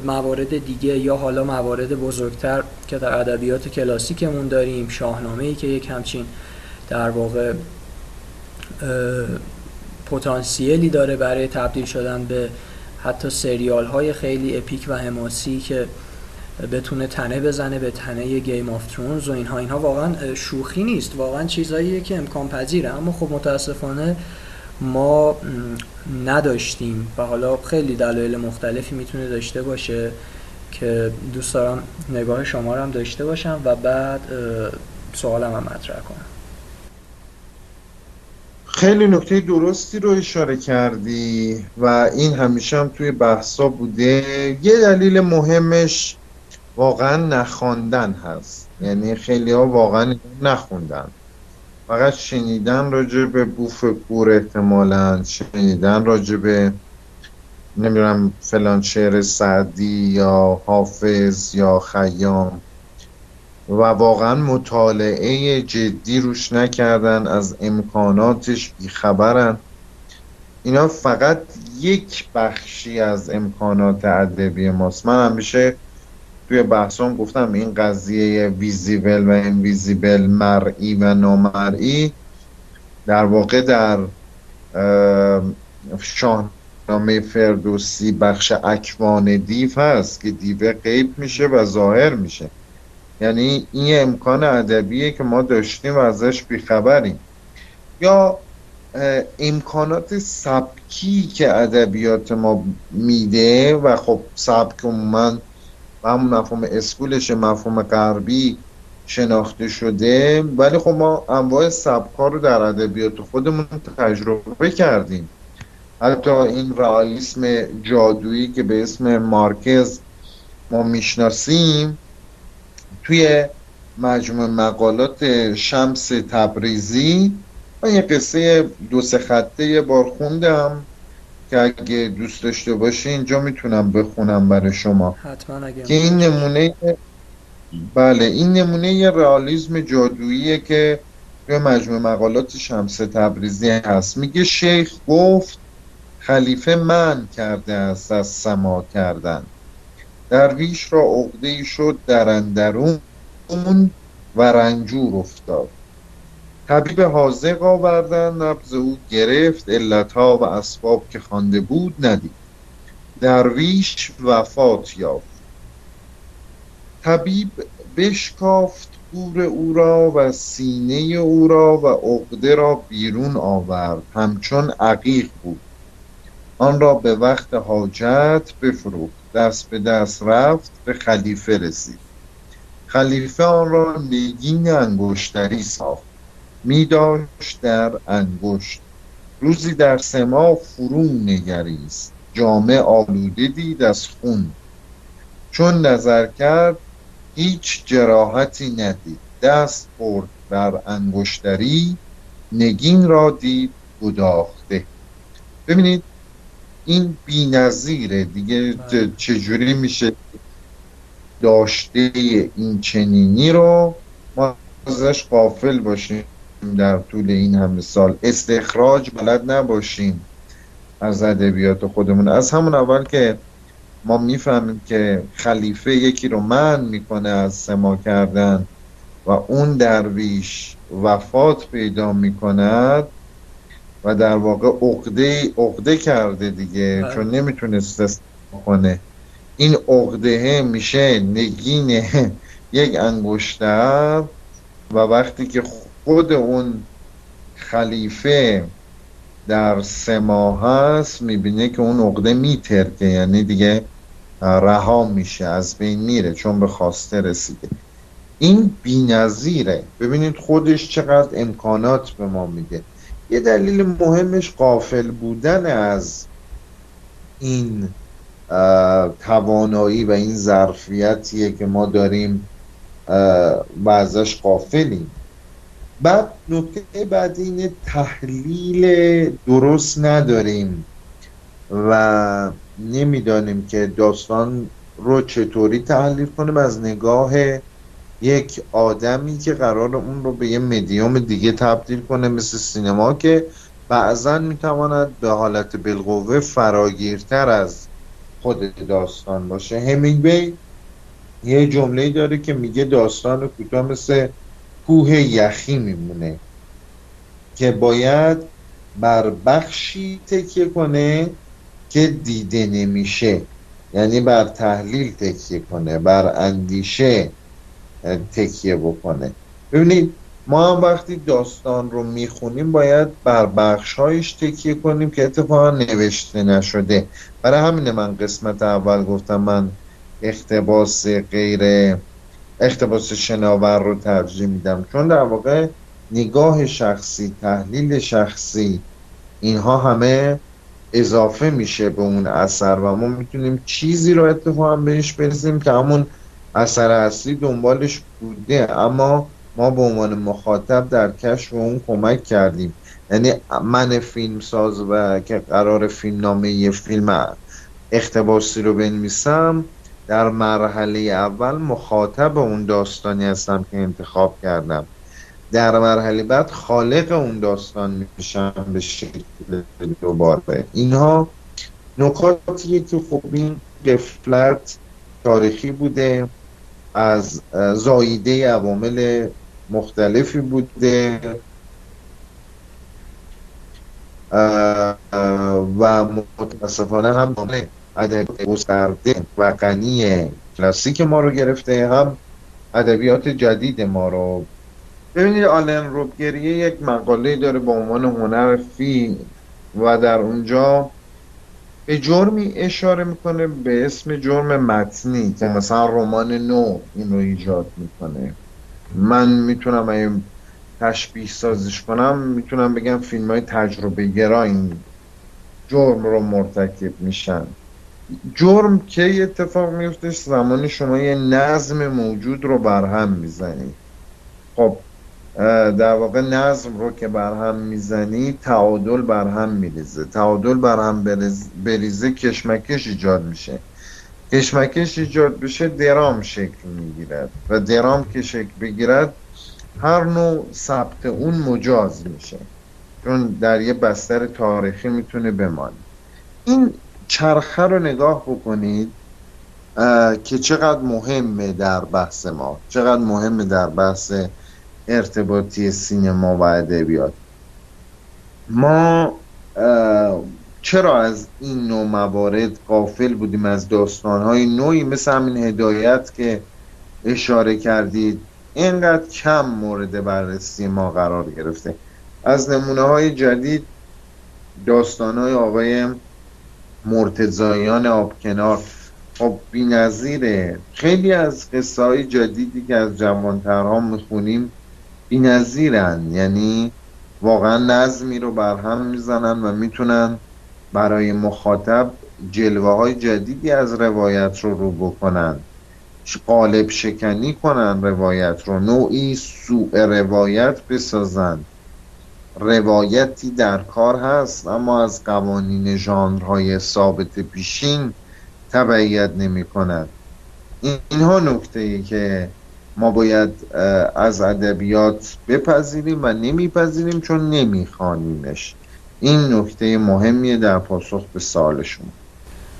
موارد دیگه یا حالا موارد بزرگتر که در ادبیات کلاسیکمون داریم شاهنامه ای که یک همچین در واقع پتانسیلی داره برای تبدیل شدن به حتی سریال های خیلی epic و حماسی که بتونه تنه بزنه به تنه Game of Thrones و اینها. اینها واقعا شوخی نیست. واقعا چیزاییه که امکان پذیره اما خب متاسفانه ما نداشتیم. و حالا خیلی دلایل مختلفی می‌تونه داشته باشه که دوست دارم نگاه شما رو هم داشته باشم و بعد سوالم هم مطرح کنم. خیلی نکته درستی رو اشاره کردی و این همیشه هم توی بحثا بوده. یه دلیل مهمش واقعا نخواندن هست. یعنی خیلی ها واقعا نخوندن. فقط شنیدن راجع به بوف گور احتمالا شنیدن راجع به نمی‌دونم فلان شعر سعدی یا حافظ یا خیام. و واقعا مطالعه جدی روش نکردن از امکاناتش بیخبرن. اینا فقط یک بخشی از امکانات ادبی ماست. من همیشه توی بحثان گفتم این قضیه ویزیبل و اینویزیبل مرئی و نامرئی در واقع در شاهنامه فردوسی بخش اکوان دیو هست که دیوه غیب میشه و ظاهر میشه. یعنی این امکان ادبیه که ما داشتیم و ازش بیخبریم. یا امکانات سبکی که ادبیات ما میده و خب سبک عموما و همون مفهوم اسکولش مفهوم غربی شناخته شده. ولی خب ما انواع سبکا رو در ادبیات خودمون تجربه کردیم. حتی این رئالیسم جادویی که به اسم مارکز ما می‌شناسیم توی مجموع مقالات شمس تبریزی من یه قصه دو سه خطه یه بار خوندم. که اگه دوست داشته باشی اینجا می‌تونم بخونم برای شما. حتما اگه که این نمونه بله این نمونه یه رئالیسم جادوییه که توی مجموع مقالات شمس تبریزی هست. میگه شیخ گفت خلیفه من کرده است از سما کردن. درویش را عقده شد در اندرون و رنجور افتاد. طبیب حاضق آوردن نبز او گرفت علتها و اسباب که خوانده بود ندید. درویش وفات یافت. طبیب بشکافت گور او را و سینه او را و عقده را بیرون آورد. همچون عقیق بود. آن را به وقت حاجت بفروخت. دست به دست رفت به خلیفه رسید. خلیفه آن را نگین انگشتری ساخت. می داشت در انگشت. روزی در سما فرو نگریست. جامع آلوده دید از خون. چون نظر کرد هیچ جراحتی ندید. دست برد بر انگشتری نگین را دید گداخته. ببینید این بی نظیره دیگه چجوری میشه داشته این چنینی رو؟ ما ازش قافل باشیم. در طول این همه سال. استخراج بلد نباشیم از ادبیات خودمون. از همون اول که ما می‌فهمیم که خلیفه یکی رو من می‌کنه از سما کردن و اون درویش وفات پیدا می‌کند و در واقع عقده عقده کرده دیگه بله. چون نمی‌تونست کنه. این عقده میشه نگین [laughs] یک انگشتر و وقتی که خود اون خلیفه در سه ماه هست می‌بینه که اون عقده میترکه. یعنی دیگه رها میشه از بین میره چون به خواسته رسیده. این بینظیره. ببینید خودش چقدر امکانات به ما میده. یه دلیل مهمش قافل بودن از این توانایی و این ظرفیتیه که ما داریم و ازش قافلیم بعد نکته بعد این تحلیل درست نداریم و نمی‌دانیم که داستان رو چطوری تحلیل کنیم از نگاه یک آدمی که قرار اون رو به یه مدیوم دیگه تبدیل کنه مثل سینما که بعضا می‌تواند به حالت بالقوه فراگیرتر از خود داستان باشه. همینگوی یه جمله داره که میگه داستان کوتاه مثل کوه یخی میمونه که باید بر بخشی تکیه کنه که دیده نمیشه. یعنی بر تحلیل تکیه کنه بر اندیشه تکیه بکنه. ببینید ما هم وقتی داستان رو می‌خونیم باید بر بخشهایش تکیه کنیم که اتفاقا نوشته نشده. برای همین من قسمت اول گفتم من اختباس غیر اختباس شناور رو ترجیح میدم. چون در واقع نگاه شخصی تحلیل شخصی اینها همه اضافه میشه به اون اثر و ما می‌تونیم چیزی رو اتفاقا بهش برسیم که همون اثر اصلی دنبالش بوده. اما ما به عنوان مخاطب در کشف اون کمک کردیم. یعنی من فیلم ساز و که قرار فیلم نامه یه فیلم اختباسی رو بنویسم در مرحله اول مخاطب اون داستانی هستم که انتخاب کردم. در مرحله بعد خالق اون داستان میشن به شکل دوباره. اینها نکاتیه که خب این قفلت تاریخی بوده از زاییده عوامل مختلفی بوده و متاسفانه هم ادبیات گسترده و غنی کلاسیک ما رو گرفته هم ادبیات جدید ما رو. ببینید آلن روبگریه یک مقاله داره با عنوان هنر فیلم و در اونجا به جرمی اشاره می‌کنه به اسم جرم متنی که مثلا رمان نو این رو ایجاد می‌کنه. من می‌تونم این تشبیه سازش کنم می‌تونم بگم فیلم های تجربه گرا این جرم رو مرتکب میشن. جرم که اتفاق میفته زمانی شما یه نظم موجود رو برهم می‌زنید خب در واقع نظم رو که برهم می‌زنی تعادل برهم میریزه. تعادل برهم بریزه کشمکش ایجاد میشه. کشمکش ایجاد بشه درام شکل می‌گیرد و درام که شکل بگیرد هر نوع ثبت اون مجاز میشه. چون در یه بستر تاریخی می‌تونه بمانه. این چرخه رو نگاه بکنید که چقدر مهمه در بحث ما. چقدر مهمه در بحث ارتباطی سینما و ادبیات. ما چرا از این نوع موارد قافل بودیم؟ از داستانهای نوعی مثل همین هدایت که اشاره کردید اینقدر کم مورد بررسی ما قرار گرفته. از نمونه های جدید داستان های آقای مرتزایان آبکنار خب بی نظیره. خیلی از قصه های جدیدی که از جوانترها می‌خونیم بی نظیرن. یعنی واقعا نظمی رو برهم می‌زنن و می‌تونن برای مخاطب جلوه های جدیدی از روایت رو رو بکنن قالب شکنی کنن روایت رو نوعی سوء روایت بسازن روایتی در کار هست اما از قوانین ژانرهای ثابت پیشین تبعیت نمی کند. اینها نکته ای که ما باید از ادبیات بپذیریم و نمیپذیریم چون نمیخوانیمش. این نکته مهمیه در پاسخ به سوال شما.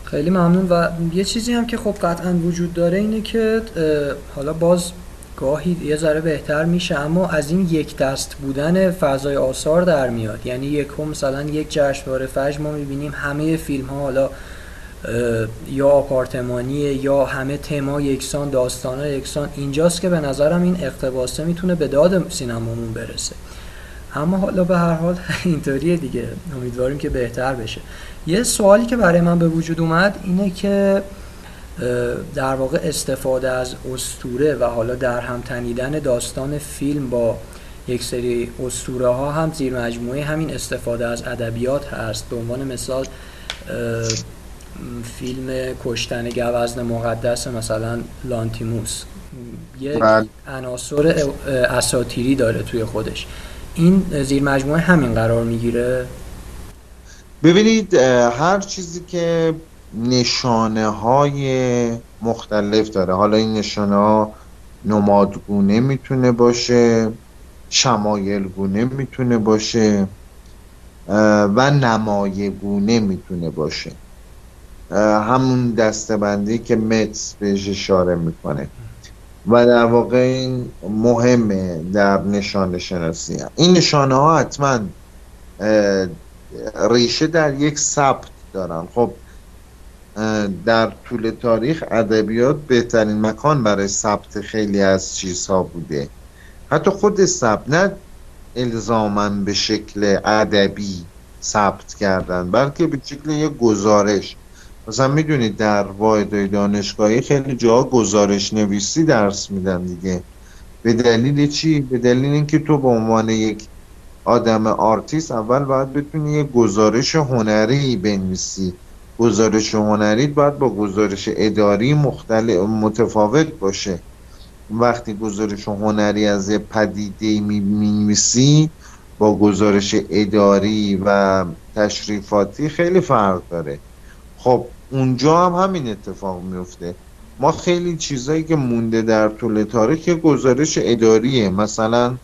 خیلی ممنون. و یه چیزی هم که خب قطعا وجود داره اینه که حالا باز گاهی یه ذره بهتر میشه اما از این یک دست بودن فضای آثار در میاد. یعنی یک هم مثلا یک جشنواره فجر ما می‌بینیم همه فیلم ها حالا یا آپارتمانیه یا همه تما یکسان داستان یکسان. اینجاست که به نظرم این اقتباسه می‌تونه به داد سینمامون برسه. اما حالا به هر حال [laughs] اینطوریه دیگه. امیدواریم که بهتر بشه. یه سوالی که برای من به وجود اومد اینه که در واقع استفاده از استوره و حالا در هم تنیدن داستان فیلم با یک سری استوره ها هم زیر مجموعه همین استفاده از ادبیات هست. به عنوان مثال فیلم کشتن گوزن مقدس مثلا لانتیموس. یک بله. عناصر اساتیری داره توی خودش. این زیر مجموعه همین قرار می‌گیره؟ ببینید هر چیزی که نشانه های مختلف داره. حالا این نشانه ها نمادگونه می‌تونه باشه شمایلگونه می‌تونه باشه و نمایگونه می‌تونه باشه. همون دستبندی که متس بهش اشاره می‌کنه. و در واقع این مهمه در نشانه شناسی. این نشانه ها حتما ریشه در یک ثبت دارن. خب در طول تاریخ ادبیات بهترین مکان برای ثبت خیلی از چیزها بوده. حتی خود ثبت نه الزاما به شکل ادبی ثبت کردن بلکه به شکل یک گزارش. مثلا می‌دونید در واحدهای دانشگاهی خیلی جا گزارش نویسی درس میدن دیگه. به دلیل چی؟ به دلیل اینکه تو به عنوان یک آدم آرتیست اول باید بتونی یک گزارش هنری بنویسی. گزارش هنری باید با گزارش اداری مختلف متفاوت باشه. وقتی گزارش هنری از یه پدیده می با گزارش اداری و تشریفاتی خیلی فرق داره. خب اونجا هم همین اتفاق میفته. ما خیلی چیزایی که مونده در طول تاریخ گزارش اداریه. مثلا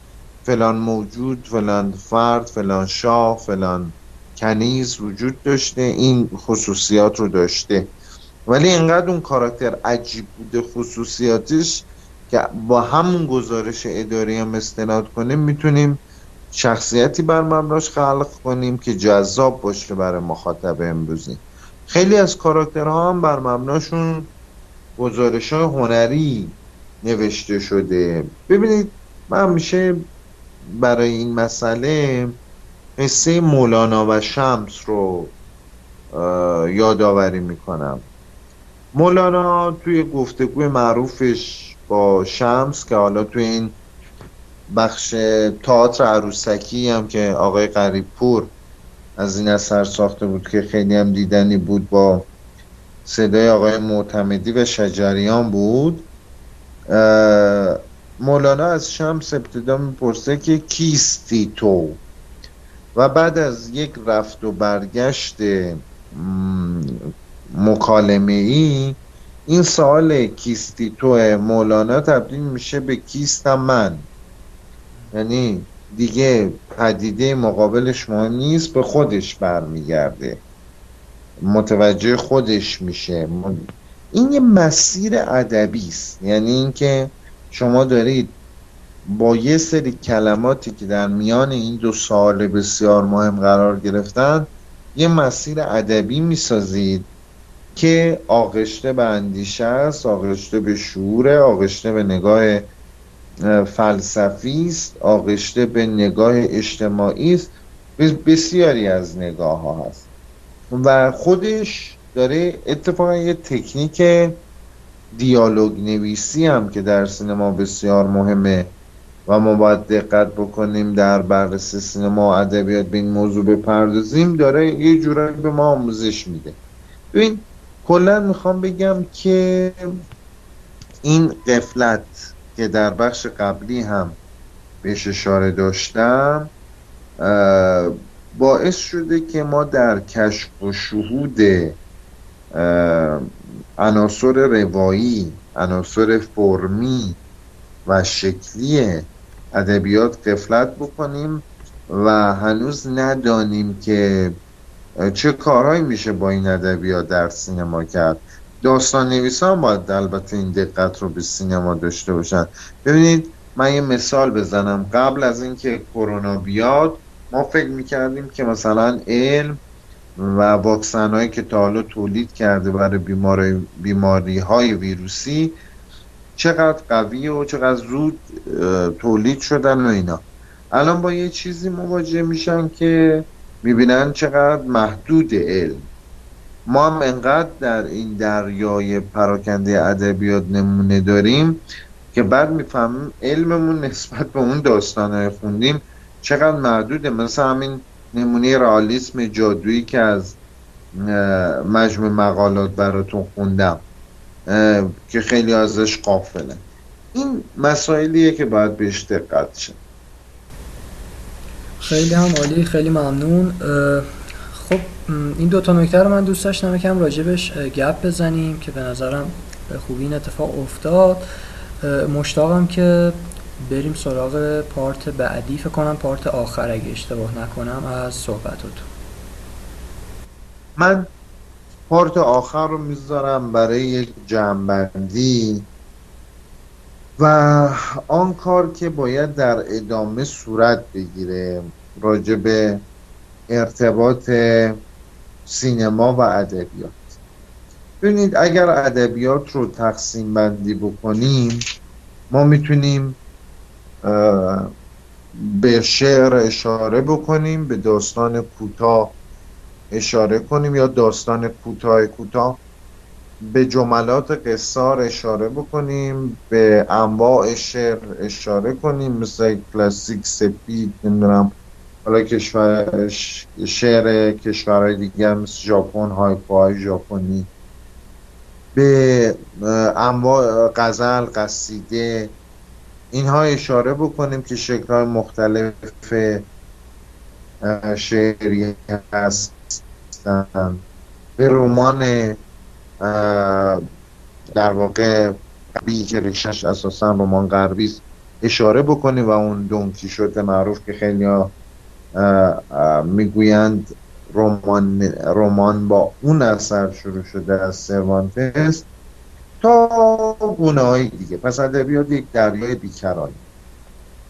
فلان موجود فلان فرد فلان شاه فلان کنیز وجود داشته این خصوصیات رو داشته. ولی اینقدر اون کاراکتر عجیب بوده خصوصیاتش که با همون گزارش اداری هم استناد کنیم می‌تونیم شخصیتی بر مبناش خلق کنیم که جذاب باشه برای مخاطب امروزی. خیلی از کاراکترها هم بر مبناشون گزارش های هنری نوشته شده. ببینید من میشه برای این مسئله قصه مولانا و شمس رو یادآوری می‌کنم. مولانا توی گفتگوی معروفش با شمس که حالا توی این بخش تئاتر عروسکی هم که آقای قریب پور از این اثر ساخته بود که خیلی هم دیدنی بود با صدای آقای معتمدی و شجریان بود مولانا از شمس ابتدا می‌پرسه که کیستی تو؟ و بعد از یک رفت و برگشت مکالمه ای این سوال کیستی تو مولانا تبدیل میشه به کیستم من؟ یعنی دیگه پدیده مقابلش مهم نیست به خودش برمیگرده. متوجه خودش میشه. این یه مسیر ادبی است. یعنی اینکه شما دارید با یه سری کلماتی که در میان این دو سال بسیار مهم قرار گرفتن یه مسیر ادبی می‌سازید که آغشته به اندیشه است آغشته به شعور آغشته به نگاه فلسفی است آغشته به نگاه اجتماعی است. بسیاری از نگاه ها هست. و خودش داره اتفاقا یه تکنیک دیالوگ نویسی هم که در سینما بسیار مهمه. و ما باید دقت بکنیم در بررسی سینما و ادبیات به این موضوع بپردازیم داره یه جورایی به ما آموزش میده. ببین کلا می‌خوام بگم که این قفلت که در بخش قبلی هم بهش اشاره داشتم باعث شده که ما در کشف و شهود عناصر روایی عناصر فرمی و شکلی ادبیات قفلت بکنیم و هنوز ندانیم که چه کارهایی میشه با این ادبیات در سینما کرد. داستان نویسان باید البته این دقت رو به سینما داشته باشن. ببینید من یه مثال بزنم. قبل از اینکه کرونا بیاد ما فکر می‌کردیم که مثلا علم و واکسن هایی که تا حالا تولید کرده برای بیماری, بیماری های ویروسی چقدر قوی و چقدر زود تولید شدن و اینا. الان با یه چیزی مواجه میشن که می‌بینن چقدر محدود علم. ما هم انقدر در این دریای پراکنده ادبیات نمونه داریم که بعد می‌فهمیم علممون نسبت به اون داستانهای خوندیم چقدر محدوده. مثل همین نمونه رئالیسم جادویی که از مجموع مقالات براتون خوندم. که خیلی ازش قافله. این مسائلیه که باید بهش دقت شد خیلی هم عالی خیلی ممنون. خب این دوتا نکته رو من دوست داشتم یکم راجبش گپ بزنیم که به نظرم به خوبی این اتفاق افتاد. مشتاقم که بریم سراغ پارت بعدی. فکر کنم پارت آخر اگه اشتباه نکنم از صحبتتون من پارت آخر رو می‌ذارم برای یک جمعبندی. و آن کار که باید در ادامه صورت بگیره راجع به ارتباط سینما و ادبیات. ببینید اگر ادبیات رو تقسیم بندی بکنیم ما می‌تونیم به شعر اشاره بکنیم به داستان کوتاه اشاره کنیم یا داستان کوتاه کوتاه به جملات قصار اشاره بکنیم به انواع شعر اشاره کنیم مثل کلاسیک سپید نمی‌دونم حالا کشور شعر کشورهای دیگه مثل ژاپن هایکوهای ژاپنی. به انواع غزل قصیده اینها اشاره بکنیم که شکل های مختلف شعری هستن به رمان در واقع غربی که ریشش اساسا رمان غربی اشاره بکنیم و اون دونکیشوت معروف که خیلی ها می‌گویند رمان رمان با اون اثر شروع شده از سروانتس تا گونه های دیگه. پس ادبیات یک دریای بیکرانی.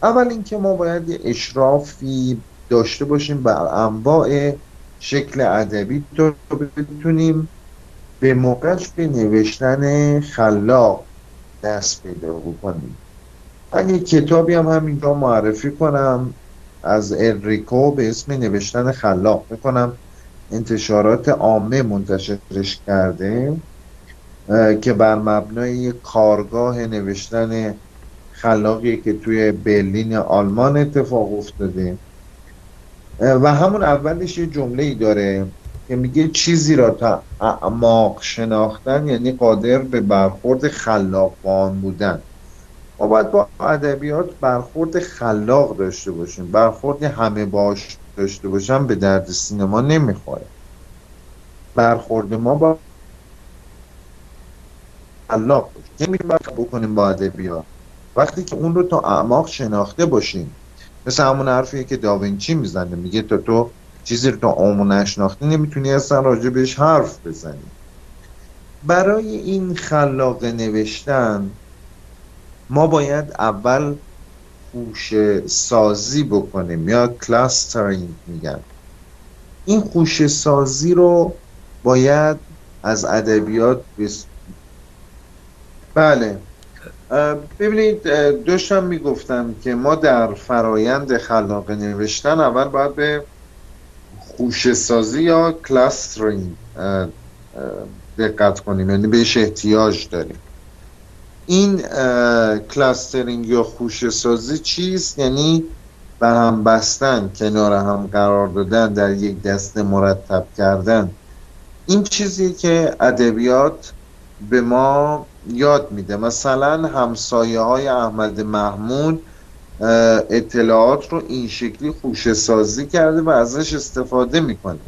اول اینکه ما باید یه اشرافی داشته باشیم بر انواع شکل ادبی تو بتونیم به موقعش به نوشتن خلاق دست پیدا بکنیم. من یک کتابی هم همینجا معرفی کنم. از اریکو به اسم نوشتن خلاق. بکنم انتشارات عامه منتشرش کرده که بر مبنای کارگاه نوشتن خلاقی که توی برلین آلمان اتفاق افتاده. و همون اولش یه جمله ای داره که میگه چیزی را تا اعماق شناختن یعنی قادر به برخورد خلاق بودن. ما باید با ادبیات برخورد خلاق داشته باشیم. برخورد همه باش داشته باشم به درد سینما نمی‌خوره. برخورد ما با خلاق باشیم نمی‌تونیم بکنیم با ادبیات. وقتی که اون رو تا اعماق شناخته باشیم مثل همون حرفیه که داوینچی می‌زنه. میگه تا تو چیزی رو تا عمو نشناخته نمی‌تونی اصلا راجع بهش حرف بزنی. برای این خلاق نوشتن ما باید اول خوش سازی بکنیم. یا کلاسترینگ میگن. این خوش سازی رو باید از ادبیات بس... بله. ببینید داشتم می‌گفتم که ما در فرایند خلاق نوشتن اول باید به خوش سازی یا کلاسترینگ دقت کنیم یعنی بهش احتیاج داریم. این کلاسترینگ یا خوش سازی چیست؟ یعنی به هم بستن کنار هم قرار دادن در یک دسته مرتب کردن. این چیزی که ادبیات به ما یاد میده. مثلا همسایه های احمد محمود اطلاعات رو این شکلی خوش سازی کرده و ازش استفاده می‌کنه.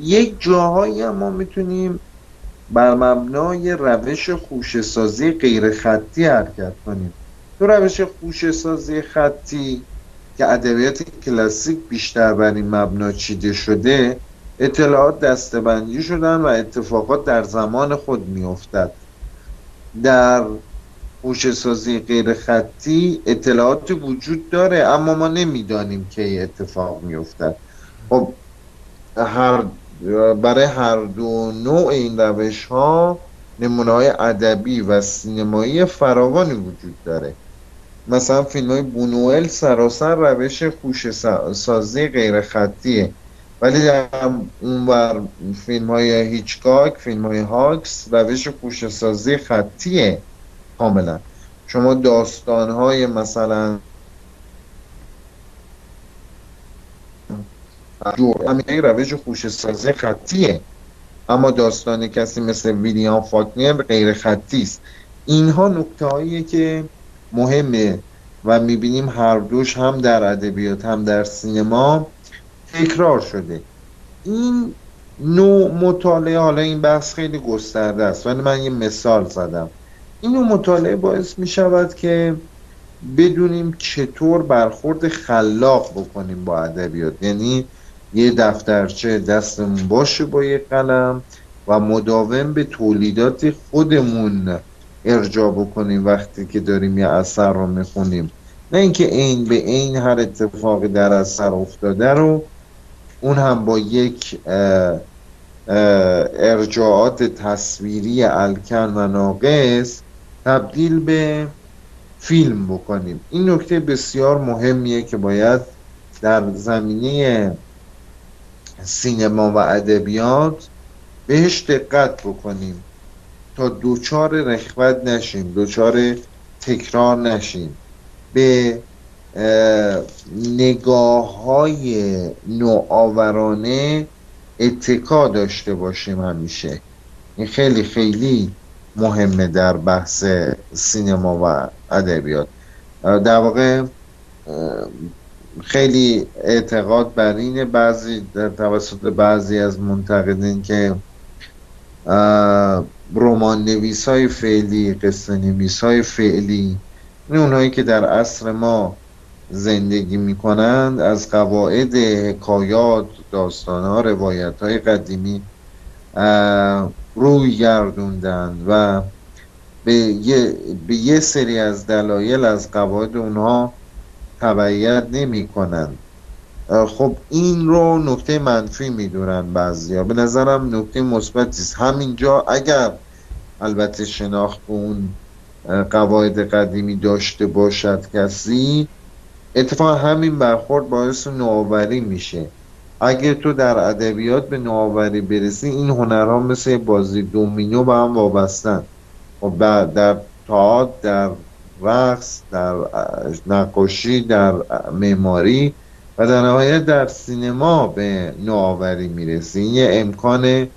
یک جاهایی ما می‌تونیم بر مبنای روش خوشسازی غیر خطی حرکت کنیم. تو روش خوشسازی خطی که ادبیات کلاسیک بیشتر بر این مبنا چیده شده اطلاعات دستبندی شدن و اتفاقات در زمان خود میافتد. در خوشسازی غیر خطی اطلاعات وجود داره اما ما نمی‌دانیم که اتفاق میافتد. خب هر برای هر دو نوع این روش ها نمونه های ادبی و سینمایی فراوانی وجود داره. مثلا فیلم های بونوئل سراسر روش خوش سازی غیر خطیه ولی در اونور فیلم های هیچکاک فیلم های هاکس روش خوش سازی خطیه کاملا. شما داستان های مثلا همین روش خوش سازی خطیه. اما داستان کسی مثل ویلیام فاکنر غیر خطی است. اینها نکته هاییه که مهمه و می‌بینیم هر دوش هم در ادبیات هم در سینما تکرار شده. این نوع مطالعه حالا این بحث خیلی گسترده است ولی من یه مثال زدم. این نوع مطالعه باعث می شود که بدونیم چطور برخورد خلاق بکنیم با ادبیات. یعنی یه دفترچه دستمون باشه با یه قلم و مداوم به تولیدات خودمون ارجاع بکنیم وقتی که داریم یه اثر رو می‌خونیم. نه اینکه عین به عین هر اتفاقی در اثر افتاده رو اون هم با یک ارجاعات تصویری الکن و ناقص تبدیل به فیلم بکنیم. این نکته بسیار مهمیه که باید در زمینه سینما و ادبیات بهش دقت بکنیم تا دوچار رخوت نشیم دوچار تکرار نشیم. به نگاه های نوآورانه اتکا داشته باشیم همیشه. این خیلی خیلی مهمه در بحث سینما و ادبیات. در واقع خیلی اعتقاد بر این بعضی در توسط بعضی از منتقدین که رمان نویس های فعلی قصه نویس های فعلی این اونهایی که در عصر ما زندگی می‌کنند از قواعد حکایات داستانها روایت های قدیمی روی گردوندن و به یه, به یه سری از دلایل از قواعد اونها تبعیت نمی کنند خب این رو نکته منفی می‌دونن بعضیا. به نظرم نکته مثبتی است. همینجا اگر البته شناخت اون قواعد قدیمی داشته باشد کسی اتفاق همین برخورد باعث نوآوری میشه. اگر تو در ادبیات به نوآوری برسی این هنرها مثل بازی دومینو به هم وابستن. و خب در تئاتر در رقص در نقاشی در معماری و در نهایت در سینما به نوآوری می‌رسی. این یه امکان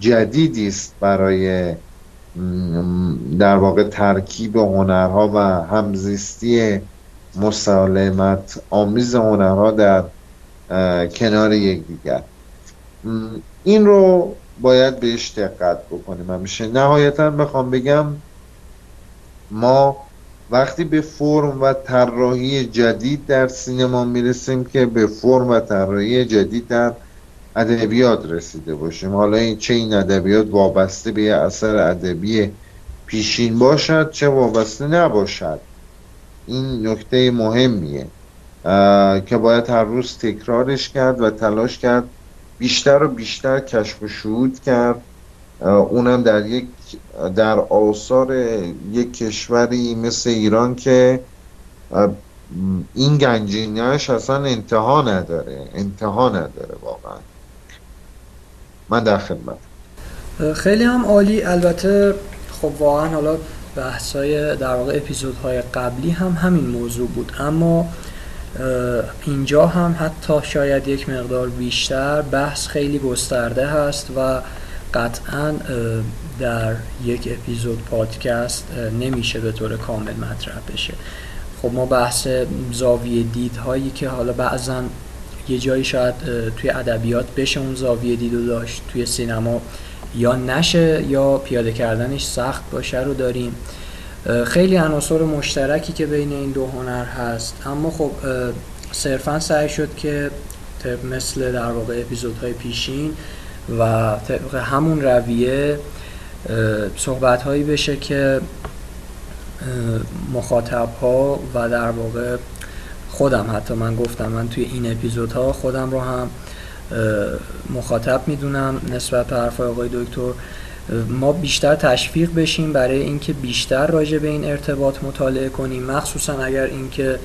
جدیدی است برای در واقع ترکیب هنرها و همزیستی مسالمت. آمیز هنرها در کنار یکدیگر این رو باید بهش دقت بکنیم. همیشه نهایتا بخوام بگم ما وقتی به فرم و طراحی جدید در سینما می‌رسیم که به فرم و طراحی جدید در ادبیات رسیده باشیم. حالا این چه این ادبیات وابسته به اثر ادبی پیشین باشد چه وابسته نباشد. این نکته مهمیه که باید هر روز تکرارش کرد و تلاش کرد بیشتر و بیشتر کشف و شهود کرد. اونم در یک در آثار یک کشوری مثل ایران که این گنجینهش اصلا انتها نداره انتها نداره واقعا. من در خدمت خیلی هم عالی. البته خب واقعا حالا بحثای در واقع اپیزودهای قبلی هم همین موضوع بود. اما اینجا هم حتی شاید یک مقدار بیشتر بحث خیلی گسترده هست و قطعا در یک اپیزود پادکست نمیشه به طور کامل مطرح بشه. خب ما بحث زاویه دیدهایی که حالا بعضا یه جایی شاید توی ادبیات بشه اون زاویه دید رو داشت توی سینما یا نشه یا پیاده کردنش سخت باشه رو داریم. خیلی عناصر مشترکی که بین این دو هنر هست. اما خب صرفا سعی شد که مثل در واقع اپیزودهای پیشین و طبق همون رویه صحبت هایی بشه که مخاطب ها و در واقع خودم حتی من گفتم من توی این اپیزودها خودم رو هم مخاطب می‌دونم نسبت به حرف آقای دکتر. ما بیشتر تشویق بشیم برای اینکه بیشتر راجع به این ارتباط مطالعه کنیم مخصوصا اگر اینکه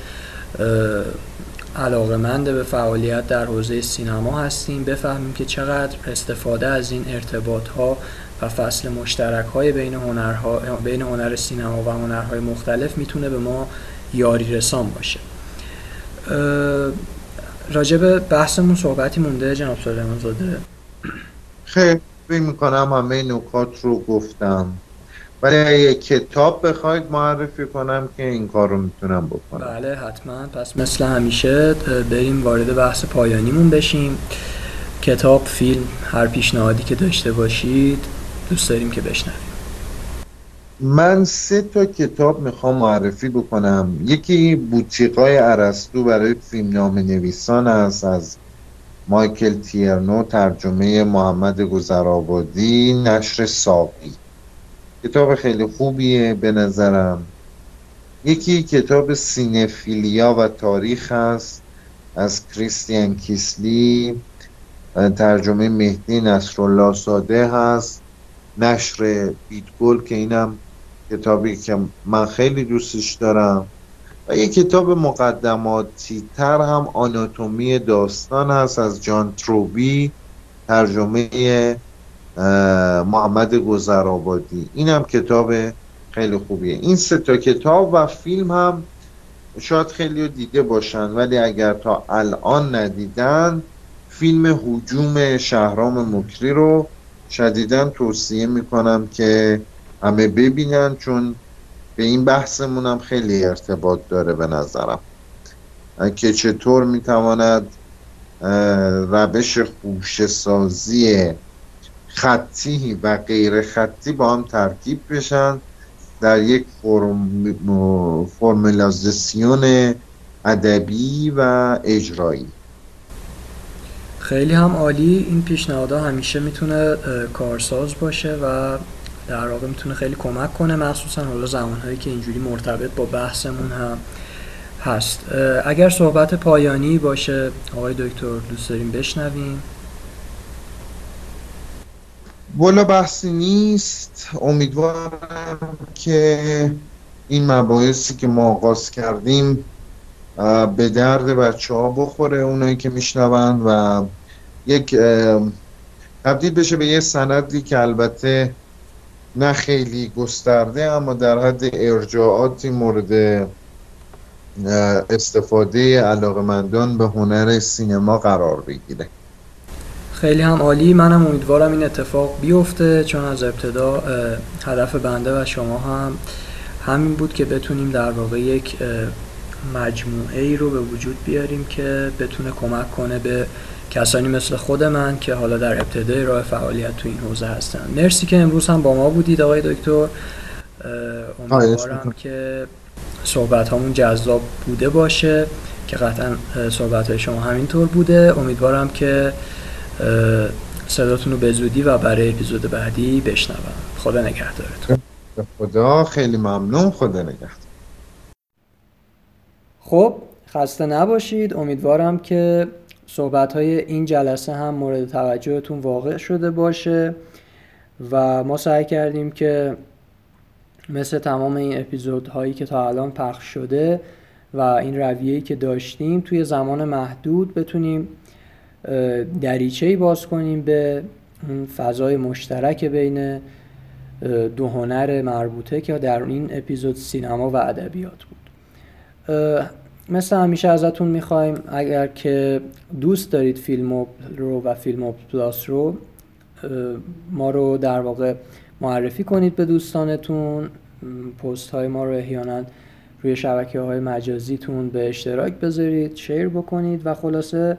علاقمند به فعالیت در حوزه سینما هستیم بفهمیم که چقدر استفاده از این ارتباط ها و فصل مشترک های بین هنرها بین هنر سینما و هنرهای مختلف می‌تونه به ما یاری رسان باشه. راجع به بحثمون صحبتی مونده جناب سلیمان زاده خیلی فکر می‌کنم همه نکات رو گفتم. ولی اگه کتاب بخواید معرفی کنم که این کار رو می‌تونم بکنم. بله حتما. پس مثل همیشه بریم وارد بحث پایانیمون بشیم. کتاب فیلم هر پیشنهادی که داشته باشید دوست داریم که بشنویم. من سه تا کتاب می‌خوام معرفی بکنم. یکی بوتیقای عرستو برای فیلم نام نویسان است. از مایکل تیرنو ترجمه محمد گذرآبادی نشر ساقی. کتاب خیلی خوبیه به نظرم. یکی کتاب سینفیلیا و تاریخ هست از کریستیان کیسلی. ترجمه مهدی نصرالله ساده هست نشر بیتگل که اینم کتابی که من خیلی دوستش دارم و یک کتاب مقدماتی تر هم آناتومی داستان هست از جان تروبی ترجمه محمد گذرآبادی. این هم کتاب خیلی خوبیه. این سه تا کتاب و فیلم هم شاید خیلی دیده باشن ولی اگر تا الان ندیدن فیلم حجوم شهرام مکری رو شدیدا توصیه می‌کنم که همه ببینن چون به این بحثمون هم خیلی ارتباط داره به نظرم. که چطور می‌تواند روش خوش سازی خطی و غیر خطی با هم ترکیب بشن در یک فرم... فرملازسیون ادبی و اجرایی. خیلی هم عالی. این پیشنهادها همیشه می‌تونه کارساز باشه و در واقع می‌تونه خیلی کمک کنه مخصوصا حالا زمانهایی که اینجوری مرتبط با بحثمون هم هست. اگر صحبت پایانی باشه آقای دکتر دوست داریم بشنویم. والا بحثی نیست. امیدوارم که این مباحثی که ما آغاز کردیم به درد بچه ها بخوره اونایی که میشنوند و یک تبدیل بشه به یه سندی که البته نه خیلی گسترده اما در حد ارجاعاتی مورد استفاده علاقمندان به هنر سینما قرار بگیره. خیلی هم عالی. منم امیدوارم این اتفاق بیفته چون از ابتدا هدف بنده و شما هم همین بود که بتونیم در واقع یک مجموعه ای رو به وجود بیاریم که بتونه کمک کنه به کسانی مثل خود من که حالا در ابتدای راه فعالیت تو این حوزه هستن. مرسی که امروز هم با ما بودید آقای دکتر. امیدوارم که صحبت همون جذاب بوده باشه که قطعا صحبت های شما همینطور بوده. امیدوارم که صداتون رو به زودی و برای اپیزود بعدی بشنوم. خدا نگهدارتون. خدا خیلی ممنون. خدا نگهدار. خب خسته نباشید. امیدوارم که صحبت های این جلسه هم مورد توجهتون واقع شده باشه و ما سعی کردیم که مثل تمام این اپیزودهایی که تا الان پخش شده و این رویه‌ای که داشتیم توی زمان محدود بتونیم دریچه‌ای باز کنیم به اون فضای مشترک بین دو هنر مربوطه که در این اپیزود سینما و ادبیات بود. مثل همیشه ازتون می‌خوایم. اگر که دوست دارید فیلم رو و فیلم پلاس رو ما رو در واقع معرفی کنید به دوستانتون. پست های ما رو احیانا روی شبکه های مجازیتون به اشتراک بذارید شیر بکنید و خلاصه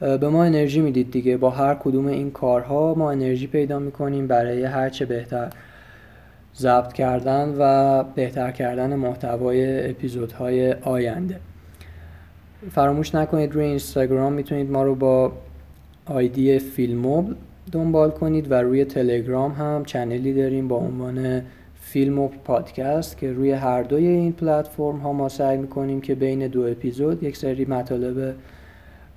به ما انرژی می‌دید دیگه. با هر کدوم این کارها ما انرژی پیدا می‌کنیم برای هرچه بهتر ضبط کردن و بهتر کردن محتوای اپیزودهای آینده. فراموش نکنید روی اینستاگرام می‌تونید ما رو با آیدی فیلموب دنبال کنید و روی تلگرام هم چنلی داریم با عنوان فیلم پادکست که روی هر دوی این پلتفرم ها ما سعی می‌کنیم که بین دو اپیزود یک سری مطالب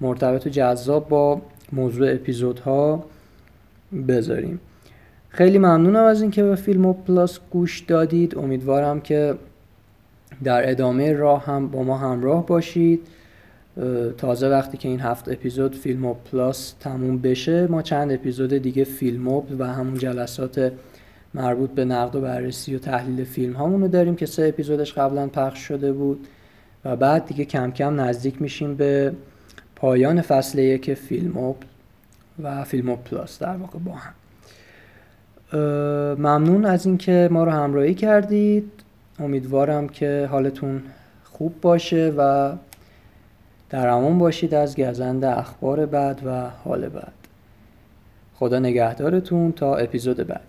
مرتبط و جذاب با موضوع اپیزودها بذاریم. خیلی ممنونم از اینکه به فیلم پلاس گوش دادید. امیدوارم که در ادامه راه هم با ما همراه باشید. تازه وقتی که این هفت اپیزود فیلم پلاس تموم بشه ما چند اپیزود دیگه فیلم و همون جلسات مربوط به نقد و بررسی و تحلیل فیلم هامونو داریم که سه اپیزودش قبلا پخش شده بود و بعد دیگه کم کم نزدیک میشیم به پایان فصل یک فیلم و فیلم پلاس در واقع با هم. ممنون از اینکه ما رو همراهی کردید. امیدوارم که حالتون خوب باشه و در امان باشید از گزند اخبار بعد و حال بعد. خدا نگهدارتون تا اپیزود بعدی